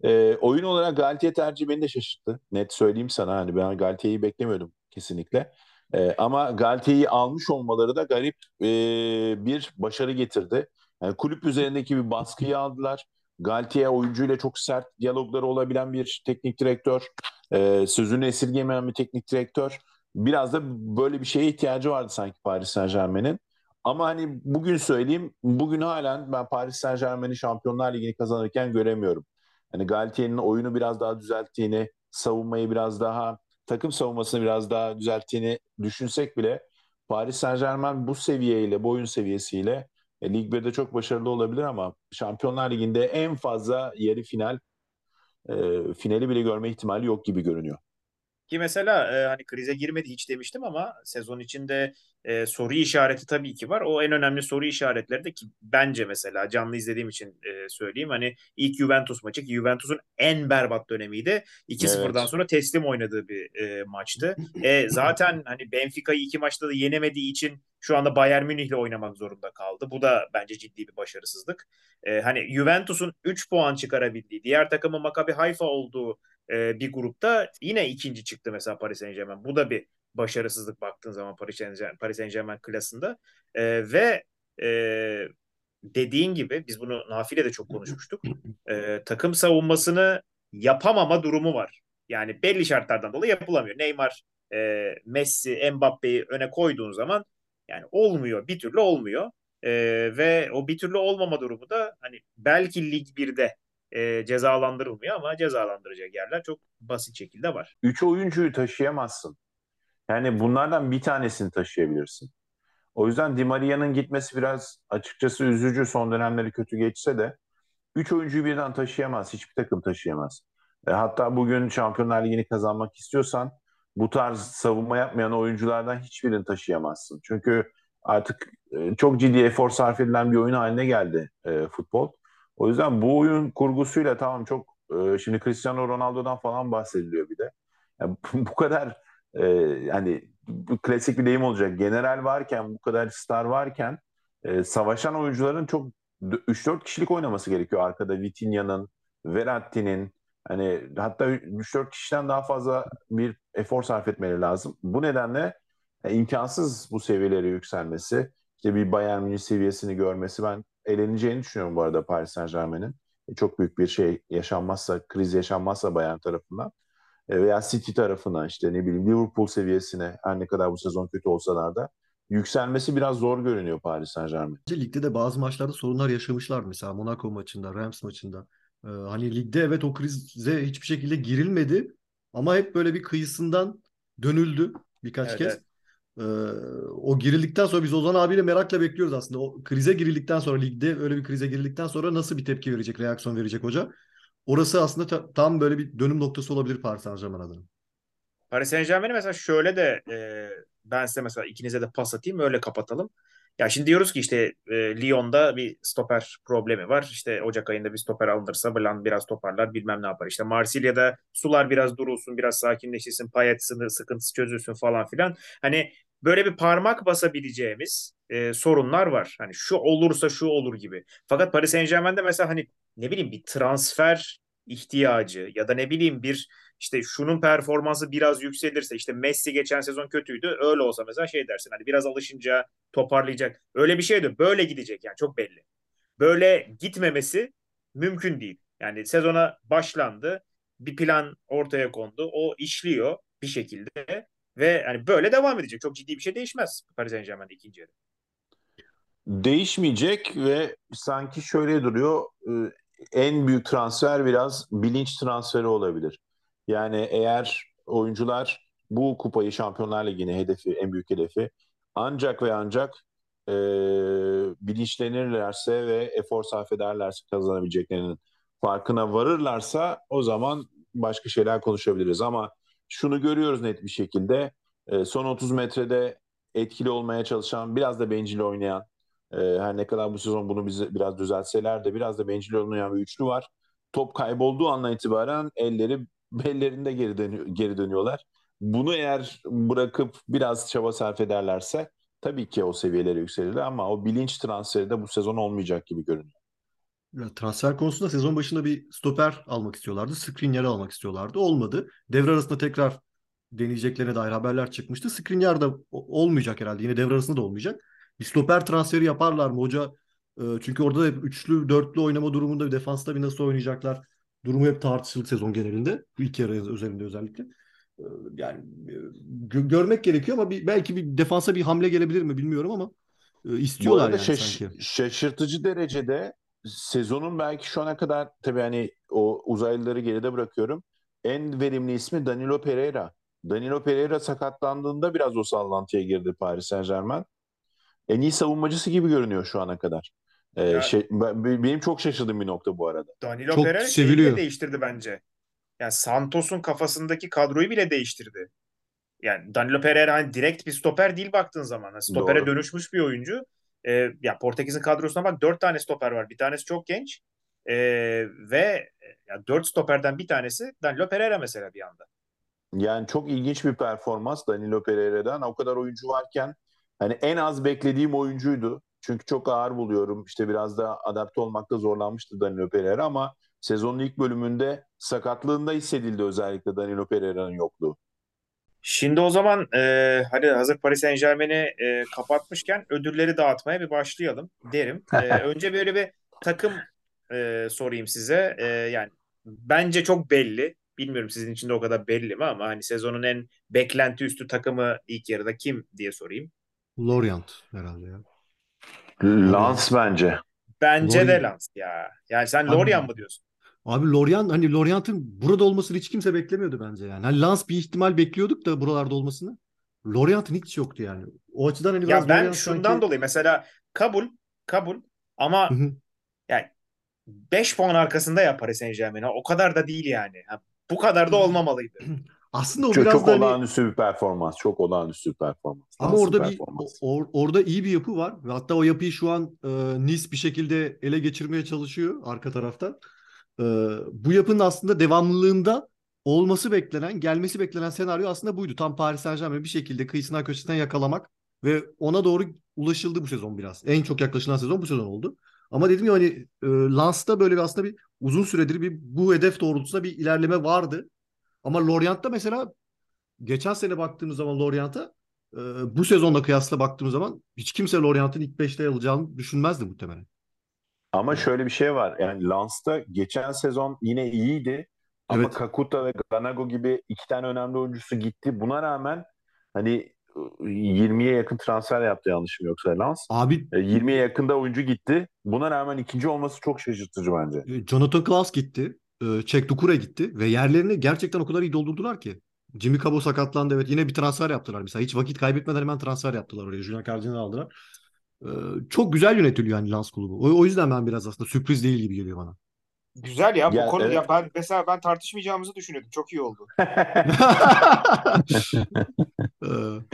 E, oyun olarak Galtier tercihi beni de şaşırttı. Net söyleyeyim sana hani ben Galtier'i beklemiyordum kesinlikle. E, ama Galtier'i almış olmaları da garip e, bir başarı getirdi. Yani kulüp üzerindeki bir baskıyı aldılar. Galtier oyuncuyla çok sert diyalogları olabilen bir teknik direktör. E, sözünü esirgemeyen bir teknik direktör. Biraz da böyle bir şeye ihtiyacı vardı sanki Paris Saint Germain'in. Ama hani bugün söyleyeyim, bugün halen ben Paris Saint Germain'i Şampiyonlar Ligi'ni kazanırken göremiyorum. Hani Galtier'in oyunu biraz daha düzelttiğini, savunmayı biraz daha takım savunmasını biraz daha düzelttiğini düşünsek bile Paris Saint Germain bu seviyeyle, bu oyun seviyesiyle e, Lig 1'de çok başarılı olabilir ama Şampiyonlar Ligi'nde en fazla yarı final e, finali bile görme ihtimali yok gibi görünüyor. Ki mesela e, hani krize girmedi hiç demiştim ama sezon içinde e, soru işareti tabii ki var. O en önemli soru işaretleri de ki bence mesela canlı izlediğim için e, söyleyeyim. Hani ilk Juventus maçı ki Juventus'un en berbat dönemiydi. 2-0'dan evet. sonra teslim oynadığı bir e, maçtı. E, zaten hani Benfica'yı iki maçta da yenemediği için şu anda Bayern Münih'le oynamak zorunda kaldı. Bu da bence ciddi bir başarısızlık. E, hani Juventus'un 3 puan çıkarabildiği, diğer takımı Maccabi Haifa olduğu e, bir grupta yine ikinci çıktı mesela Paris Saint Germain. Bu da bir başarısızlık baktığın zaman Paris Saint Germain, Paris Saint Germain klasında. E, ve e, dediğin gibi biz bunu Nafi'yle de çok konuşmuştuk. E, takım savunmasını yapamama durumu var. Yani belli şartlardan dolayı yapılamıyor. Neymar, e, Messi, Mbappe'yi öne koyduğun zaman yani olmuyor. Bir türlü olmuyor. E, ve o bir türlü olmama durumu da hani belki Lig 1'de e, cezalandırılmıyor ama cezalandıracak yerler çok basit şekilde var. Üç oyuncuyu taşıyamazsın. Yani bunlardan bir tanesini taşıyabilirsin. O yüzden Di Maria'nın gitmesi biraz açıkçası üzücü. Son dönemleri kötü geçse de üç oyuncuyu birden taşıyamaz. Hiçbir takım taşıyamaz. E, hatta bugün Şampiyonlar Ligi'ni kazanmak istiyorsan bu tarz savunma yapmayan oyunculardan hiçbirini taşıyamazsın. Çünkü artık e, çok ciddi efor sarf edilen bir oyun haline geldi e, futbol. O yüzden bu oyun kurgusuyla tamam çok e, şimdi Cristiano Ronaldo'dan falan bahsediliyor bir de. Yani bu kadar e, yani klasik bir deyim olacak. General varken bu kadar star varken e, savaşan oyuncuların çok 3-4 kişilik oynaması gerekiyor arkada Vitinha'nın, Verratti'nin hani hatta 3-4 kişiden daha fazla bir efor sarf etmeleri lazım. Bu nedenle e, imkansız bu seviyelere yükselmesi. İşte bir Bayern Münih seviyesini görmesi ben eleneceğini düşünüyorum bu arada Paris Saint Germain'in. E, çok büyük bir şey yaşanmazsa, kriz yaşanmazsa Bayern tarafından veya City tarafına işte ne bileyim Liverpool seviyesine her ne kadar bu sezon kötü olsalar da yükselmesi biraz zor görünüyor Paris Saint Germain. Ligde de bazı maçlarda sorunlar yaşamışlar mesela Monaco maçında, Rams maçında. Ee, hani ligde evet o krize hiçbir şekilde girilmedi Ama hep böyle bir kıyısından dönüldü birkaç Evet, kez. evet. Ee, o girildikten sonra biz Ozan abiyle merakla bekliyoruz aslında. O krize girildikten sonra ligde öyle bir krize girildikten sonra nasıl bir tepki verecek, reaksiyon verecek hoca? Orası aslında ta- tam böyle bir dönüm noktası olabilir Paris Saint-Germain adına. Paris Saint-Germain'i mesela şöyle de e, ben size mesela ikinize de pas atayım öyle kapatalım. Ya şimdi diyoruz ki işte e, Lyon'da bir stoper problemi var. İşte Ocak ayında bir stoper alınırsa Blanc biraz toparlar bilmem ne yapar. İşte Marsilya'da sular biraz durulsun biraz sakinleşsin Payet sınır sıkıntısı çözülsün falan filan. Hani böyle bir parmak basabileceğimiz e, sorunlar var. Hani şu olursa şu olur gibi. Fakat Paris Saint-Germain'de mesela hani ne bileyim bir transfer ihtiyacı ya da ne bileyim bir işte şunun performansı biraz yükselirse işte Messi geçen sezon kötüydü. Öyle olsa mesela şey dersin hani biraz alışınca toparlayacak. Öyle bir şeydi. Böyle gidecek yani çok belli. Böyle gitmemesi mümkün değil. Yani sezona başlandı. Bir plan ortaya kondu. O işliyor bir şekilde ve hani böyle devam edecek. Çok ciddi bir şey değişmez Paris Saint-Germain'de ikinci yarı. Değişmeyecek ve sanki şöyle duruyor. En büyük transfer biraz bilinç transferi olabilir. Yani eğer oyuncular bu kupayı Şampiyonlar Ligi'ne hedefi, en büyük hedefi ancak ve ancak e, bilinçlenirlerse ve efor sarf ederlerse kazanabileceklerinin farkına varırlarsa o zaman başka şeyler konuşabiliriz. Ama şunu görüyoruz net bir şekilde. E, son 30 metrede etkili olmaya çalışan, biraz da bencil oynayan, e, her ne kadar bu sezon bunu bize biraz düzeltseler de biraz da bencil oynayan bir üçlü var. Top kaybolduğu andan itibaren elleri bellerinde geri, dönüyor, geri dönüyorlar. Bunu eğer bırakıp biraz çaba sarf ederlerse tabii ki o seviyelere yükselirler ama o bilinç transferi de bu sezon olmayacak gibi görünüyor. Ya, transfer konusunda sezon başında bir stoper almak istiyorlardı. Skriniar'ı almak istiyorlardı. Olmadı. Devre arasında tekrar deneyeceklerine dair haberler çıkmıştı. Skriniar da olmayacak herhalde. Yine devre arasında da olmayacak. Bir stoper transferi yaparlar mı hoca? E, çünkü orada da hep üçlü, dörtlü oynama durumunda bir defansta bir nasıl oynayacaklar? Durumu hep tartışıldı sezon genelinde. Bu ilk yarı özelinde özellikle. E, yani e, gö- görmek gerekiyor ama bir, belki bir defansa bir hamle gelebilir mi bilmiyorum ama e, istiyorlar yani şaş- sanki. şaşırtıcı derecede sezonun belki şu ana kadar tabii hani o uzaylıları geride bırakıyorum. En verimli ismi Danilo Pereira. Danilo Pereira sakatlandığında biraz o sallantıya girdi Paris Saint-Germain. En iyi savunmacısı gibi görünüyor şu ana kadar. Ee, Ya- şey, ben- benim çok şaşırdığım bir nokta bu arada. Danilo Çok Pereira seviliyor. değiştirdi bence. Yani Santos'un kafasındaki kadroyu bile değiştirdi. Yani Danilo Pereira hani direkt bir stoper değil baktığın zaman. Hani stopere Doğru. dönüşmüş bir oyuncu. Ee, ya Portekiz'in kadrosuna bak dört tane stoper var. Bir tanesi çok genç. Ee, ve ya dört stoperden bir tanesi Danilo Pereira mesela bir anda. Yani çok ilginç bir performans Danilo Pereira'dan. O kadar oyuncu varken hani en az beklediğim oyuncuydu. Çünkü çok ağır buluyorum. İşte biraz da adapte olmakta zorlanmıştı Danilo Pereira ama sezonun ilk bölümünde sakatlığında hissedildi özellikle Danilo Pereira'nın yokluğu. Şimdi o zaman e, hadi hazır Paris Saint-Germain'i e, kapatmışken ödülleri dağıtmaya bir başlayalım derim. E, önce böyle bir takım e, sorayım size. E, yani bence çok belli. Bilmiyorum sizin için de o kadar belli mi ama hani sezonun en beklenti üstü takımı ilk yarıda kim diye sorayım. Lorient herhalde ya. Lans bence. Bence de Lorient. Lens ya. Yani sen Abi- Lorient mı diyorsun? Abi Lorient hani Lorient'in burada olmasını hiç kimse beklemiyordu bence yani. Hani Lens bir ihtimal bekliyorduk da buralarda olmasını. Lorient'in hiç yoktu yani. O açıdan hani biraz Ya ben Lorient şundan sanki... dolayı mesela kabul kabul ama yani 5 puan arkasında ya Paris Saint-Germain. Ha, O kadar da değil yani. Ha, bu kadar da olmamalıydı. Aslında o Çok, biraz çok da hani olağanüstü bir performans. Çok olağanüstü bir performans. ama orada bir or- orada iyi bir yapı var ve hatta o yapıyı şu an e, Nice bir şekilde ele geçirmeye çalışıyor arka taraftan. E, bu yapının aslında devamlılığında olması beklenen, gelmesi beklenen senaryo aslında buydu. Tam Paris Saint-Germain'i bir şekilde kıyısından köşesinden yakalamak ve ona doğru ulaşıldı bu sezon biraz. En çok yaklaşılan sezon bu sezon oldu. Ama dedim ya hani e, Lens'ta böyle bir aslında bir uzun süredir bir bu hedef doğrultusunda bir ilerleme vardı. Ama Lorient'ta mesela geçen sene baktığımız zaman Lorient'a e, bu sezonla kıyasla baktığımız zaman hiç kimse Lorient'in ilk 5'te alacağını düşünmezdi muhtemelen. Ama şöyle bir şey var. Yani Lans'ta geçen sezon yine iyiydi. Ama Evet. Kakuta ve Ganago gibi iki tane önemli oyuncusu gitti. Buna rağmen hani 20'ye yakın transfer yaptı yanlışım yoksa Lans. Abi E, 20'ye yakında oyuncu gitti. Buna rağmen ikinci olması çok şaşırtıcı bence. e, Jonathan Klaus gitti. E, Çek Dukure gitti ve yerlerini gerçekten o kadar iyi doldurdular ki. Jimmy Cabo sakatlandı evet. Yine bir transfer yaptılar mesela. Hiç vakit kaybetmeden hemen transfer yaptılar oraya. Junior Cardinal'ı aldılar. Ee, çok güzel yönetiliyor yani Lens kulübü. O, o yüzden ben biraz aslında sürpriz değil gibi geliyor bana. Güzel ya bu Ya, konu evet. ya ben mesela ben tartışmayacağımızı düşünüyordum. Çok iyi oldu. Ee,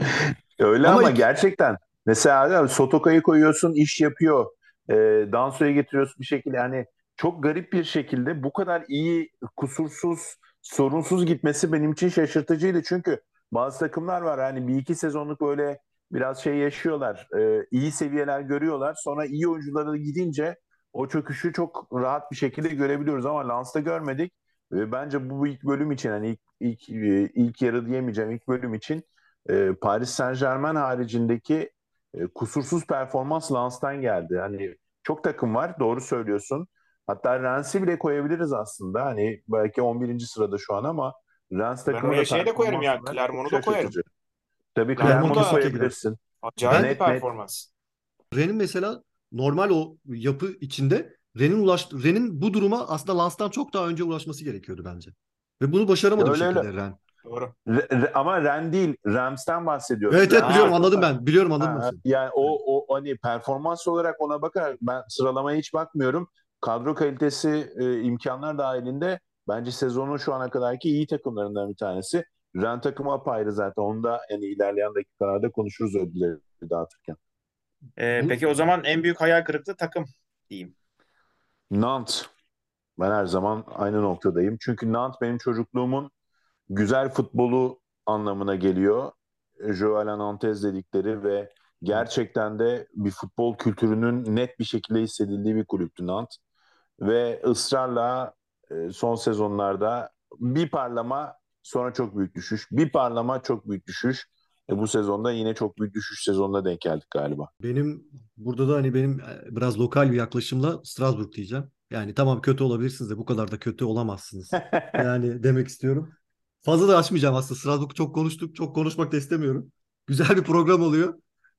Öyle Ama ama, gerçekten mesela Sotoka'yı koyuyorsun iş yapıyor. E, Danso'ya getiriyorsun bir şekilde yani çok garip bir şekilde bu kadar iyi kusursuz sorunsuz gitmesi benim için şaşırtıcıydı. Çünkü bazı takımlar var hani bir iki sezonluk böyle biraz şey yaşıyorlar. E, iyi seviyeler görüyorlar. Sonra iyi oyuncuları gidince o çöküşü çok rahat bir şekilde görebiliyoruz ama Lans'ta görmedik. Ve bence bu ilk bölüm için hani ilk ilk e, ilk yarı diyemeyeceğim ilk bölüm için e, Paris Saint-Germain haricindeki e, kusursuz performans Lens'tan geldi. Hani çok takım var doğru söylüyorsun. Hatta Rennes'i bile koyabiliriz aslında. Hani belki 11. sırada şu an ama Ben takımı oraya da şey de koyarım ya, Clermont'u da koyarım. Tabii Clermont'u koyabilirsin. Acayip Net, bir performans. Ren'in mesela normal o yapı içinde Ren'in ulaş Ren'in bu duruma aslında Lans'tan çok daha önce ulaşması gerekiyordu bence. Ve bunu başaramadı bir Öyle şekilde öyle. Ren. Doğru. Re- re- ama Ren değil, Rams'ten bahsediyorum. Evet evet Ha, biliyorum anladım ben. Biliyorum anladım Ha, ben yani o, o hani performans olarak ona bakar ben sıralamaya hiç bakmıyorum. Kadro kalitesi e, imkanlar dahilinde bence sezonun şu ana kadarki iyi takımlarından bir tanesi. Ren takımı apayrı zaten. Onu da yani ilerleyen dakikalarda konuşuruz ödülleri dağıtırken. Ee, peki o zaman en büyük hayal kırıklığı takım diyeyim. Nantes. Ben her zaman aynı noktadayım. Çünkü Nantes benim çocukluğumun güzel futbolu anlamına geliyor. Joel Nantes dedikleri ve gerçekten de bir futbol kültürünün net bir şekilde hissedildiği bir kulüptü Nantes. Ve ısrarla e, son sezonlarda bir parlama sonra çok büyük düşüş. Bir parlama çok büyük düşüş. E, bu sezonda yine çok büyük düşüş sezonuna denk geldik galiba. Benim burada da hani benim e, biraz lokal bir yaklaşımla Strasbourg diyeceğim. Yani tamam kötü olabilirsiniz de bu kadar da kötü olamazsınız. Yani demek istiyorum. Fazla da açmayacağım aslında. Strasbourg çok konuştuk. Çok konuşmak da istemiyorum. Güzel bir program oluyor.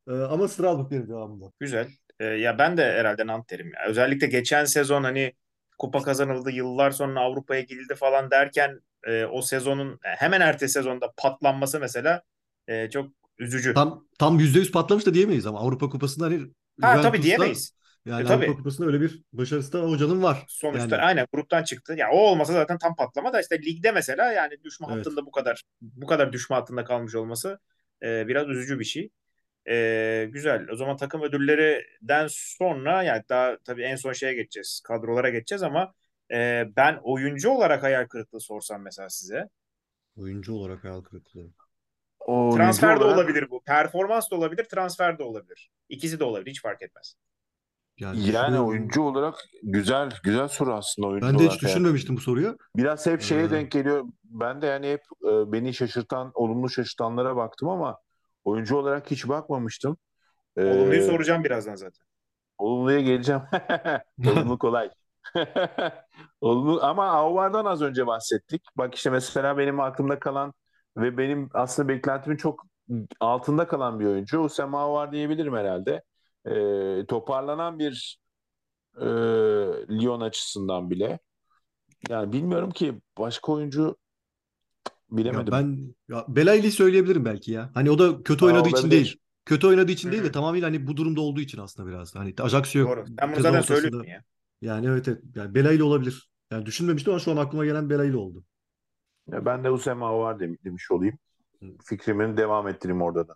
Ee, ama Strasbourg benim devamında. Güzel. Ee, ya ben de herhalde Nant derim ya. Özellikle geçen sezon hani kupa kazanıldı, yıllar sonra Avrupa'ya gidildi falan derken e, o sezonun hemen ertesi sezonda patlanması mesela e, çok üzücü. Tam tam %100 patlamış da diyemeyiz ama Avrupa Kupası'nda hani ha tabii diyemeyiz. Yani E, tabii. Avrupa Kupası'nda öyle bir başarısı da hocanın var. Sonuçta Yani aynen gruptan çıktı. Ya o olmasa zaten tam patlama da işte ligde mesela yani düşme Evet. hattında bu kadar bu kadar düşme hattında kalmış olması e, biraz üzücü bir şey. E, güzel. O zaman takım ödüllerinden sonra yani daha tabii en son şeye geçeceğiz. Kadrolara geçeceğiz ama e, ben oyuncu olarak hayal kırıklığı sorsam mesela size. oyuncu olarak hayal kırıklığı. O Transfer de olarak- olabilir bu. Performans da olabilir, transfer de olabilir. İkisi de olabilir. Hiç fark etmez. Yani, Yani oyuncu olarak güzel güzel soru aslında oyuncu Ben de hiç düşünmemiştim bu soruyu. Biraz hep şeye Ee, denk geliyor. Ben de yani hep e, beni şaşırtan, olumlu şaşırtanlara baktım ama oyuncu olarak hiç bakmamıştım. Ee, Olumluyu soracağım birazdan zaten. Olumluya geleceğim. Olumlu kolay. Olumlu ama Avar'dan az önce bahsettik. Bak işte mesela benim aklımda kalan ve benim aslında beklentimin çok altında kalan bir oyuncu. Usam Avar diyebilirim herhalde. Ee, toparlanan bir e, Lyon açısından bile. Yani bilmiyorum ki başka oyuncu Ya bilemedim. ben ya Belayli söyleyebilirim belki ya. Hani o da kötü Aa, oynadığı için değil. Kötü oynadığı için Hı değil de tamamıyla hani bu durumda olduğu için aslında biraz. Hani Ajax'ı yok. Doğru. Ben bunu zaten söylüyorum ya. Yani evet evet. Yani Belayli olabilir. Yani düşünmemiştim ama şu an aklıma gelen Belayli oldu. Ya Ben de Usam Avar dem- demiş olayım. Fikrimi devam ettireyim orada da.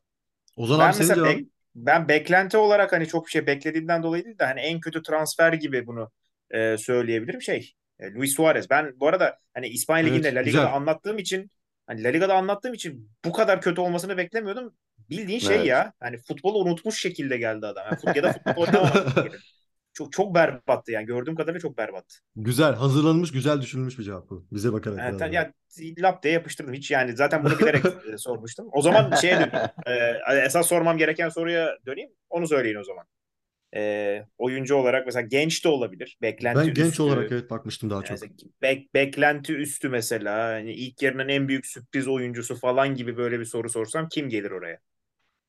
Ozan Ben abi senin cevabın? bek- ben beklenti olarak hani çok bir şey beklediğimden dolayı değil de hani en kötü transfer gibi bunu e, söyleyebilirim şey. e, Luis Suarez. Ben bu arada hani İspanya Evet, Ligi'nde La Liga'da güzel. anlattığım için hani La Liga'da anlattığım için bu kadar kötü olmasını beklemiyordum. Bildiğin şey Evet. ya. Hani futbolu unutmuş şekilde geldi adam. Yani fut- ya da futbol oynamamak. Çok çok berbattı yani. Gördüğüm kadarıyla çok berbat. Güzel. Hazırlanmış, güzel düşünülmüş bir cevap bu. Bize bakarak. Yani, ta- daha. ya lap diye yapıştırdım. Hiç yani zaten bunu bilerek e, sormuştum. O zaman şeye döneyim. Ee, esas sormam gereken soruya döneyim. Onu söyleyin o zaman. Ee, oyuncu olarak mesela genç de olabilir. Beklenti Ben genç üstü. olarak evet bakmıştım daha çok. Yani bek- beklenti üstü mesela. Hani ilk yarının en büyük sürpriz oyuncusu falan gibi böyle bir soru sorsam kim gelir oraya?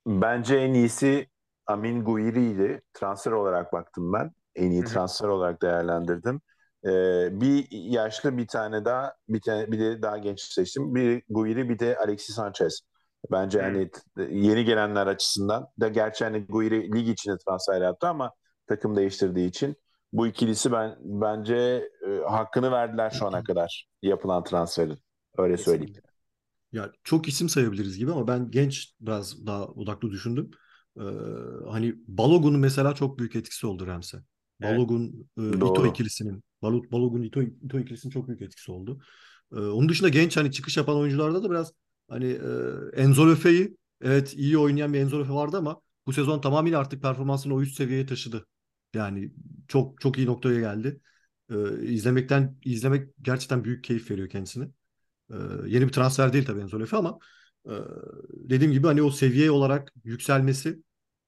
Bence en iyisi Amin Guiri'ydi. Transfer olarak baktım ben. En iyi transfer olarak değerlendirdim. e, bir yaşlı bir tane daha bir tane bir de daha genç seçtim. Bir Guiri bir de Alexis Sanchez. Bence hani yeni gelenler açısından da gerçi hani Guiri lig içinde transfer yaptı ama takım değiştirdiği için bu ikilisi ben bence e, hakkını verdiler şu ana kadar yapılan transferin. Öyle söyleyeyim. Ya çok isim sayabiliriz gibi ama ben genç biraz daha odaklı düşündüm. Ee, hani Balogun'un mesela çok büyük etkisi oldu Rams'e. Evet. Balogun, e, Ito ikilisinin, Balo- Balogun, Ito, Ito ikilisinin çok büyük etkisi oldu. Ee, onun dışında genç hani çıkış yapan oyuncularda da biraz hani e, Enzo Lefe'yi evet iyi oynayan bir Enzo Lefe vardı ama bu sezon tamamıyla artık performansını o üst seviyeye taşıdı. Yani çok çok iyi noktaya geldi. Ee, izlemekten izlemek gerçekten büyük keyif veriyor kendisine. Ee, yeni bir transfer değil tabii Enzo Lefe ama e, dediğim gibi hani o seviye olarak yükselmesi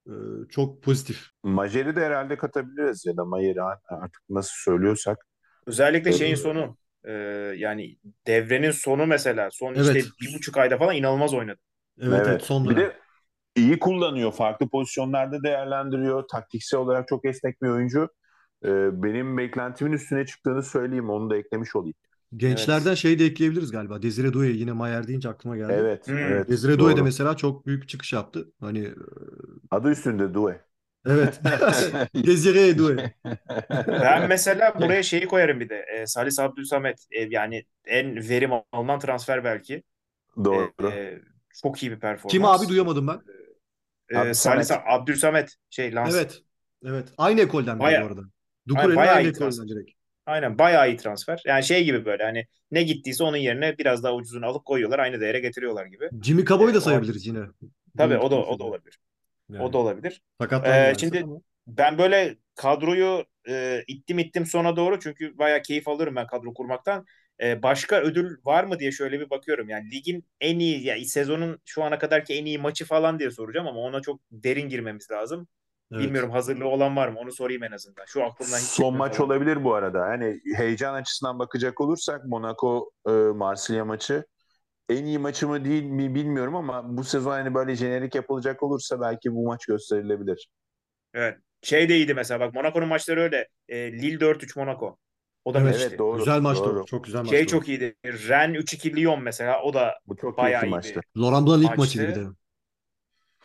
e, çok pozitif. Majer'i de herhalde katabiliriz ya da Mayer'i artık nasıl söylüyorsak. Özellikle Evet. şeyin sonu e, yani devrenin sonu mesela son Evet. işte bir buçuk ayda falan inanılmaz oynadı. Evet evet, son Bir de iyi kullanıyor. Farklı pozisyonlarda değerlendiriyor. Taktiksel olarak çok esnek bir oyuncu. Ee, benim beklentimin üstüne çıktığını söyleyeyim. Onu da eklemiş olayım. Gençlerden şey de ekleyebiliriz galiba. Desire Doué yine Mayer deyince aklıma geldi. Evet, Hmm. evet. Desire Doué de mesela çok büyük çıkış yaptı. Hani Adı üstünde Due. Evet. Desire Doué. Ben mesela buraya şeyi koyarım bir de. E, Salih Abdülsamet e, yani en verim alınan transfer belki. Doğru. E, e, çok iyi bir performans. Kim abi duyamadım ben. E, Abdülsamet. Salih Abdülsamet şey Lans. Evet. Evet. Aynı ekolden Baya- bu arada. Dukure'nin bayağı aynı iyi ekolden transfer. direkt. Aynen bayağı iyi transfer. Yani şey gibi böyle hani ne gittiyse onun yerine biraz daha ucuzunu alıp koyuyorlar. Aynı değere getiriyorlar gibi. Jimmy Caboy'u da sayabiliriz yine. Tabii o da o da olabilir. Yani O da olabilir. sakatlandı Ee, şimdi- ama. Ben böyle kadroyu e, ittim ittim sona doğru çünkü bayağı keyif alıyorum ben kadro kurmaktan. E, başka ödül var mı diye şöyle bir bakıyorum. Yani ligin en iyi, yani sezonun şu ana kadarki en iyi maçı falan diye soracağım ama ona çok derin girmemiz lazım. Evet. Bilmiyorum hazırlığı olan var mı? Onu sorayım en azından. Şu aklımdan hiç Son maç olabilir bu arada. Hani heyecan açısından bakacak olursak Monaco e, Marsilya maçı en iyi maçı mı değil mi bilmiyorum ama bu sezon hani böyle jenerik yapılacak olursa belki bu maç gösterilebilir. Evet. Şey de iyiydi mesela bak Monaco'nun maçları öyle. E, Lille 4-3 Monaco. O da Evet. Evet doğru. Güzel maçtı o. doğru. Çok güzel Şey maçtı o. çok iyiydi. Rennes 3-2 Lyon mesela o da Bu çok Bayağı keyifli iyi maçtı. bir- Laurent Blanc ilk Maçtı. maçıydı bir de.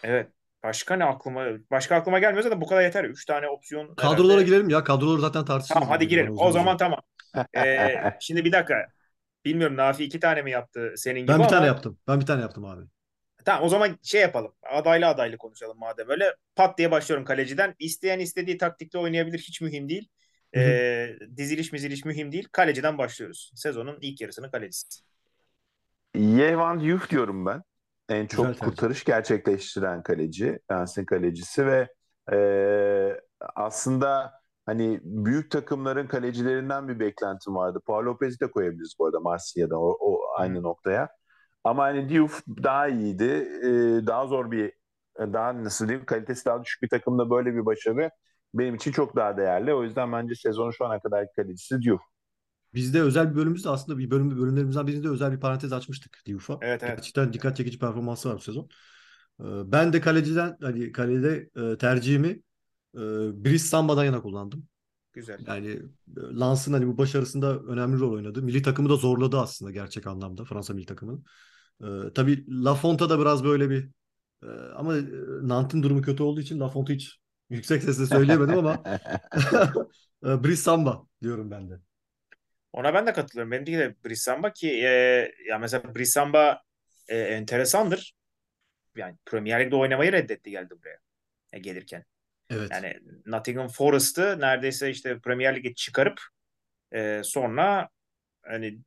evet. Başka ne aklıma başka aklıma gelmiyor zaten bu kadar yeter. 3 tane opsiyon Kadrolara herhalde. girelim ya. Kadroları zaten tartışırız. Tamam hadi girelim. O zaman uzun tamam. Ee, şimdi bir dakika. Bilmiyorum Nafi iki tane mi yaptı senin gibi Ben bir ama tane yaptım. Ben bir tane yaptım abi. tamam o zaman şey yapalım. Adaylı adaylı konuşalım madem öyle. Pat diye başlıyorum kaleciden. İsteyen istediği taktikle oynayabilir. Hiç mühim değil. Hı hı. Ee, diziliş miziliş mühim değil. Kaleciden başlıyoruz. Sezonun ilk yarısının kalecisi. Yevan Yuf diyorum ben. En çok tercih. kurtarış gerçekleştiren kaleci. Lens'in kalecisi ve e, aslında hani büyük takımların kalecilerinden bir beklentim vardı. Paul Lopez'i de koyabiliriz bu arada Marsilya'da o, o aynı noktaya. Ama hani Diouf daha iyiydi. E, daha zor bir daha nasıl diyeyim kalitesi daha düşük bir takımda böyle bir başarı benim için çok daha değerli. O yüzden bence sezonun şu ana kadarki kalecisi Diouf. Bizde özel bir bölümümüzde aslında bir bölüm bölümlerimizden birinde özel bir parantez açmıştık Diouf'a. Evet, evet. Gerçekten dikkat çekici performansı var bu sezon. Ee, Ben de kaleciden hani kalede e, tercihimi e, Brice Samba'dan yana kullandım. Güzel. Yani e, Lens'ın hani bu başarısında önemli rol oynadı. Milli takımı da zorladı aslında gerçek anlamda Fransa milli takımını. Ee, tabii Lafonta da biraz böyle bir e, ama e, Nantes'in durumu kötü olduğu için Lafonta hiç yüksek sesle söyleyemedim ama e, Brice Samba diyorum ben de. Ona ben de katılıyorum. Benimki de Brissamba ki e, ya mesela Brissamba e, enteresandır. Yani Premier Lig'de oynamayı reddetti geldi buraya e, gelirken. Evet. Yani Nottingham Forest'ı neredeyse işte Premier Lig'e çıkarıp e, sonra hani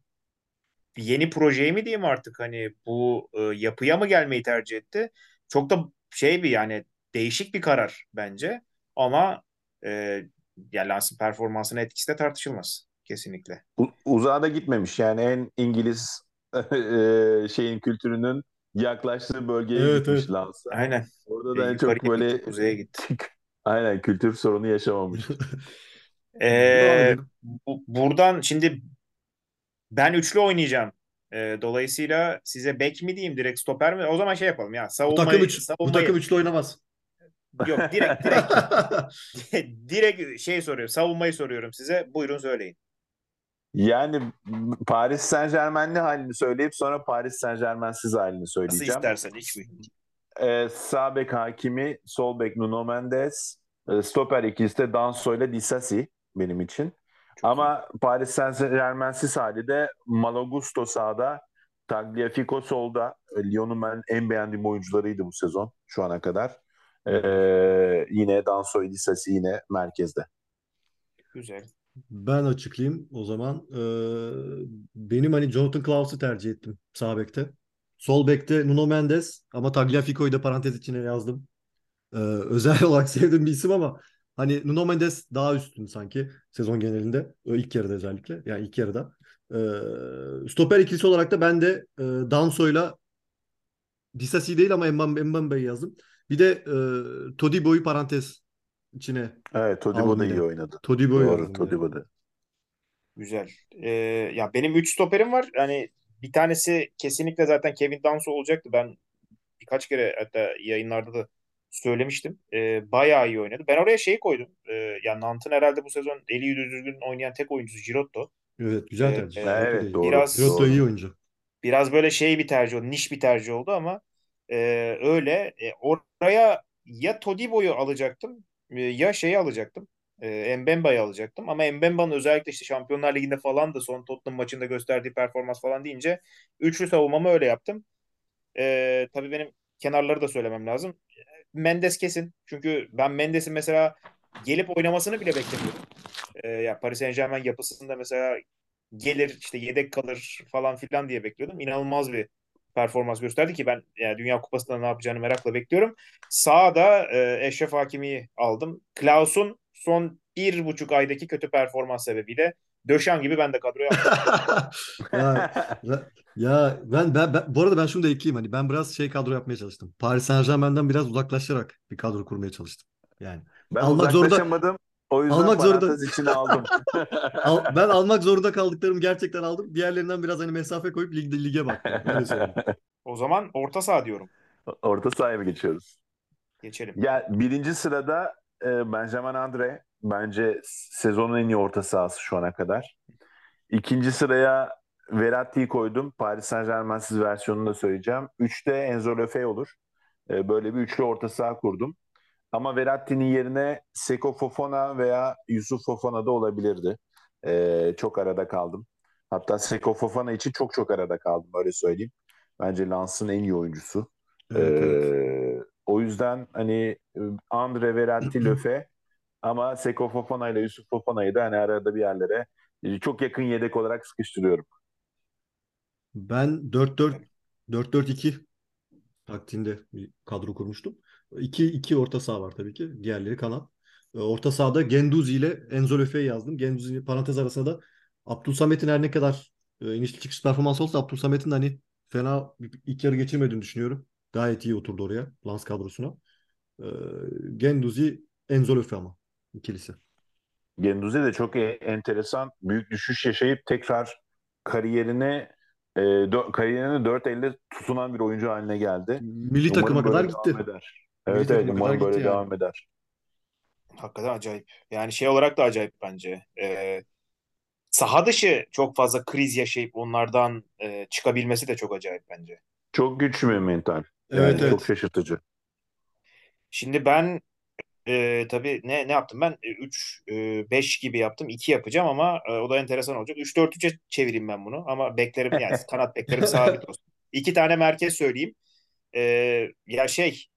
yeni projeye mi diyeyim artık hani bu e, yapıya mı gelmeyi tercih etti? Çok da şey bir yani değişik bir karar bence ama e, yani Lens'in performansına etkisi de tartışılmaz kesinlikle. U- uzağa da gitmemiş. Yani en İngiliz e, şeyin kültürünün yaklaştığı bölgeye Evet, gitmiş evet. Lens. Aynen. Orada da en Yukarıya çok böyle gitti, kuzeye gitti. aynen kültür sorunu yaşamamış. Ee, bu- buradan şimdi ben üçlü oynayacağım. Ee, dolayısıyla size bek mi diyeyim direkt stoper mi? O zaman şey yapalım ya Bu savunmayı, takım üç, bu savunmayı takım üçlü oynamaz. yok direkt direkt direkt şey soruyorum. Savunmayı soruyorum size. Buyurun söyleyin. Yani Paris Saint Germain'li halini söyleyip sonra Paris Saint Germain'siz halini Nasıl söyleyeceğim. istersen hiç mi? Ee, sağ bek Hakimi, sol bek Nuno Mendes, e, stoper ikisi de Danso ile Disasi benim için. Çok Ama Paris Saint Germain'siz hali de Malo Gusto sağda, Tagliafico solda. E, Lyon'un ben en beğendiğim oyuncularıydı bu sezon şu ana kadar. Ee, yine Danso ile Disasi yine merkezde. Güzel. Ben açıklayayım o zaman. Ee, benim hani Jonathan Klaus'u tercih ettim sağ bekte. Sol bekte Nuno Mendes ama Tagliafico'yu da parantez içine yazdım. Ee, özel olarak sevdiğim bir isim ama hani Nuno Mendes daha üstün sanki sezon genelinde. Ö, ilk yarıda özellikle. Yani ilk yarıda. Ee, stoper ikilisi olarak da ben de e, Danso'yla Disasi değil ama Mbam- Mbambe'yi yazdım. Bir de e, Todibo'yu parantez içine Evet, Todibo da iyi oynadı. Todibo'yu Doğru. Todibo da. Güzel. Ee, ya benim 3 stoperim var. Yani bir tanesi kesinlikle zaten Kevin Danso olacaktı. Ben birkaç kere hatta yayınlarda da söylemiştim. Ee, bayağı iyi oynadı. Ben oraya şeyi koydum. Ee, yani Nant'ın herhalde bu sezon eli yüzü düzgün oynayan tek oyuncusu Girotto. Evet güzel Ee, tercih. e, Giroud da Evet, iyi. doğru. Biraz- Giroud da doğru. iyi oyuncu. Biraz böyle şey bir tercih oldu. Niş bir tercih oldu ama e, öyle. E, oraya ya Todibo'yu alacaktım e, ya şeyi alacaktım. E, Mbemba'yı alacaktım. Ama Mbemba'nın özellikle işte Şampiyonlar Ligi'nde falan da son Tottenham maçında gösterdiği performans falan deyince üçlü savunmamı öyle yaptım. E, tabii benim kenarları da söylemem lazım. Mendes kesin. Çünkü ben Mendes'in mesela gelip oynamasını bile beklemiyorum. E, ya Paris Saint-Germain yapısında mesela gelir işte yedek kalır falan filan diye bekliyordum. İnanılmaz bir performans gösterdi ki ben yani Dünya Kupası'nda ne yapacağını merakla bekliyorum. Sağda e, Eşref Hakimi'yi aldım. Klaus'un son bir buçuk aydaki kötü performans sebebiyle Döşan gibi ben de kadroya ya, ya- ben, ben, ben bu arada ben şunu da ekleyeyim hani ben biraz şey kadro yapmaya çalıştım. Paris Saint-Germain'den biraz uzaklaşarak bir kadro kurmaya çalıştım. Yani Ben Almak zorunda-. O yüzden Almak zorunda- içine aldım. al- ben almak zorunda kaldıklarımı gerçekten aldım. Diğerlerinden biraz hani mesafe koyup ligde lige baktım. Öyle söyleyeyim. O zaman orta saha diyorum. Orta sahaya mı geçiyoruz? Geçelim. Ya birinci sırada Benjamin Andre bence sezonun en iyi orta sahası şu ana kadar. İkinci sıraya Verratti'yi koydum. Paris Saint-Germain'siz versiyonunu da söyleyeceğim. Üçte Enzo Lefebvre olur. E, böyle bir üçlü orta saha kurdum. Ama Verratti'nin yerine Seko Fofana veya Yusuf Fofana da olabilirdi. E, çok arada kaldım. Hatta Seko Fofana için çok çok arada kaldım öyle söyleyeyim. Bence Lens'ın en iyi oyuncusu. Evet, evet. O yüzden hani Andre Verratti Löfe ama Seko Fofana ile Yusuf Fofana'yı da hani arada bir yerlere e, çok yakın yedek olarak sıkıştırıyorum. Ben 4-4 4-4-2 taktiğinde bir kadro kurmuştum. 2 2 orta saha var tabii ki. Diğerleri kanat. E, Orta sahada Genduzi ile Enzo Lefe'yi yazdım. Genduzi parantez arasında da Abdülsamet'in her ne kadar e, inişli çıkış performansı olsa Abdülsamet'in de hani fena ilk yarı geçirmediğini düşünüyorum. Gayet iyi oturdu oraya Lens kadrosuna. E, Genduzi, Enzo Lefe ama ikilisi. Genduzi de çok e- enteresan büyük düşüş yaşayıp tekrar kariyerine e, dö- kariyerine dört elde tutunan bir oyuncu haline geldi. Milli Umarım takıma kadar gitti. eder. Evet evet takıma kadar umarım böyle yani. devam eder. Hakikaten acayip. Yani şey olarak da acayip bence. Ee, saha dışı çok fazla kriz yaşayıp onlardan e, çıkabilmesi de çok acayip bence. Çok güçlü bir mental. Evet, Yani çok evet. şaşırtıcı. Şimdi ben e, tabii ne ne yaptım ben? 3 5 gibi yaptım. 2 yapacağım ama e, o da enteresan olacak. 3 4 3'e çevireyim ben bunu ama beklerim yani kanat beklerim sabit olsun. İki tane merkez söyleyeyim. E, ya şey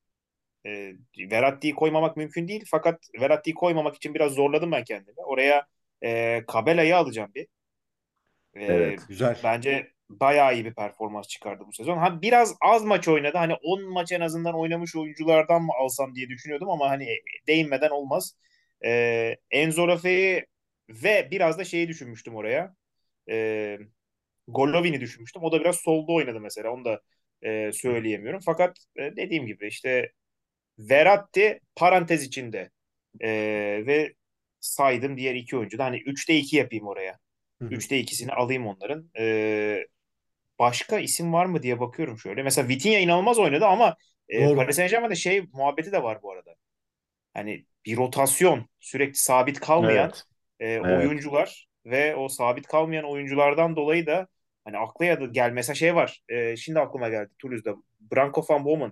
e, Verratti'yi koymamak mümkün değil fakat Verratti'yi koymamak için biraz zorladım ben kendimi. Oraya e, Cabella'yı alacağım bir. E, Evet. Güzel. Bence bayağı iyi bir performans çıkardı bu sezon. Ha biraz az maç oynadı. Hani 10 maç en azından oynamış oyunculardan mı alsam diye düşünüyordum ama hani değinmeden olmaz. Ee, Enzo Lafayette ve biraz da şeyi düşünmüştüm oraya. Ee, Golovin'i düşünmüştüm. O da biraz solda oynadı mesela. Onu da e, söyleyemiyorum. Fakat e, dediğim gibi işte Verratti parantez içinde E, ve saydım diğer iki oyuncu da hani 3'te 2 yapayım oraya. Hı hı. Üçte ikisini alayım onların. Ee, başka isim var mı diye bakıyorum şöyle. Mesela Vitinha inanılmaz oynadı ama e, Doğru. Paris Saint-Germain'de şey muhabbeti de var bu arada. Hani bir rotasyon sürekli sabit kalmayan Evet. e, Evet. oyuncular ve o sabit kalmayan oyunculardan dolayı da hani akla ya da gel mesela şey var. E, şimdi aklıma geldi Toulouse'da. Branko van Bommel.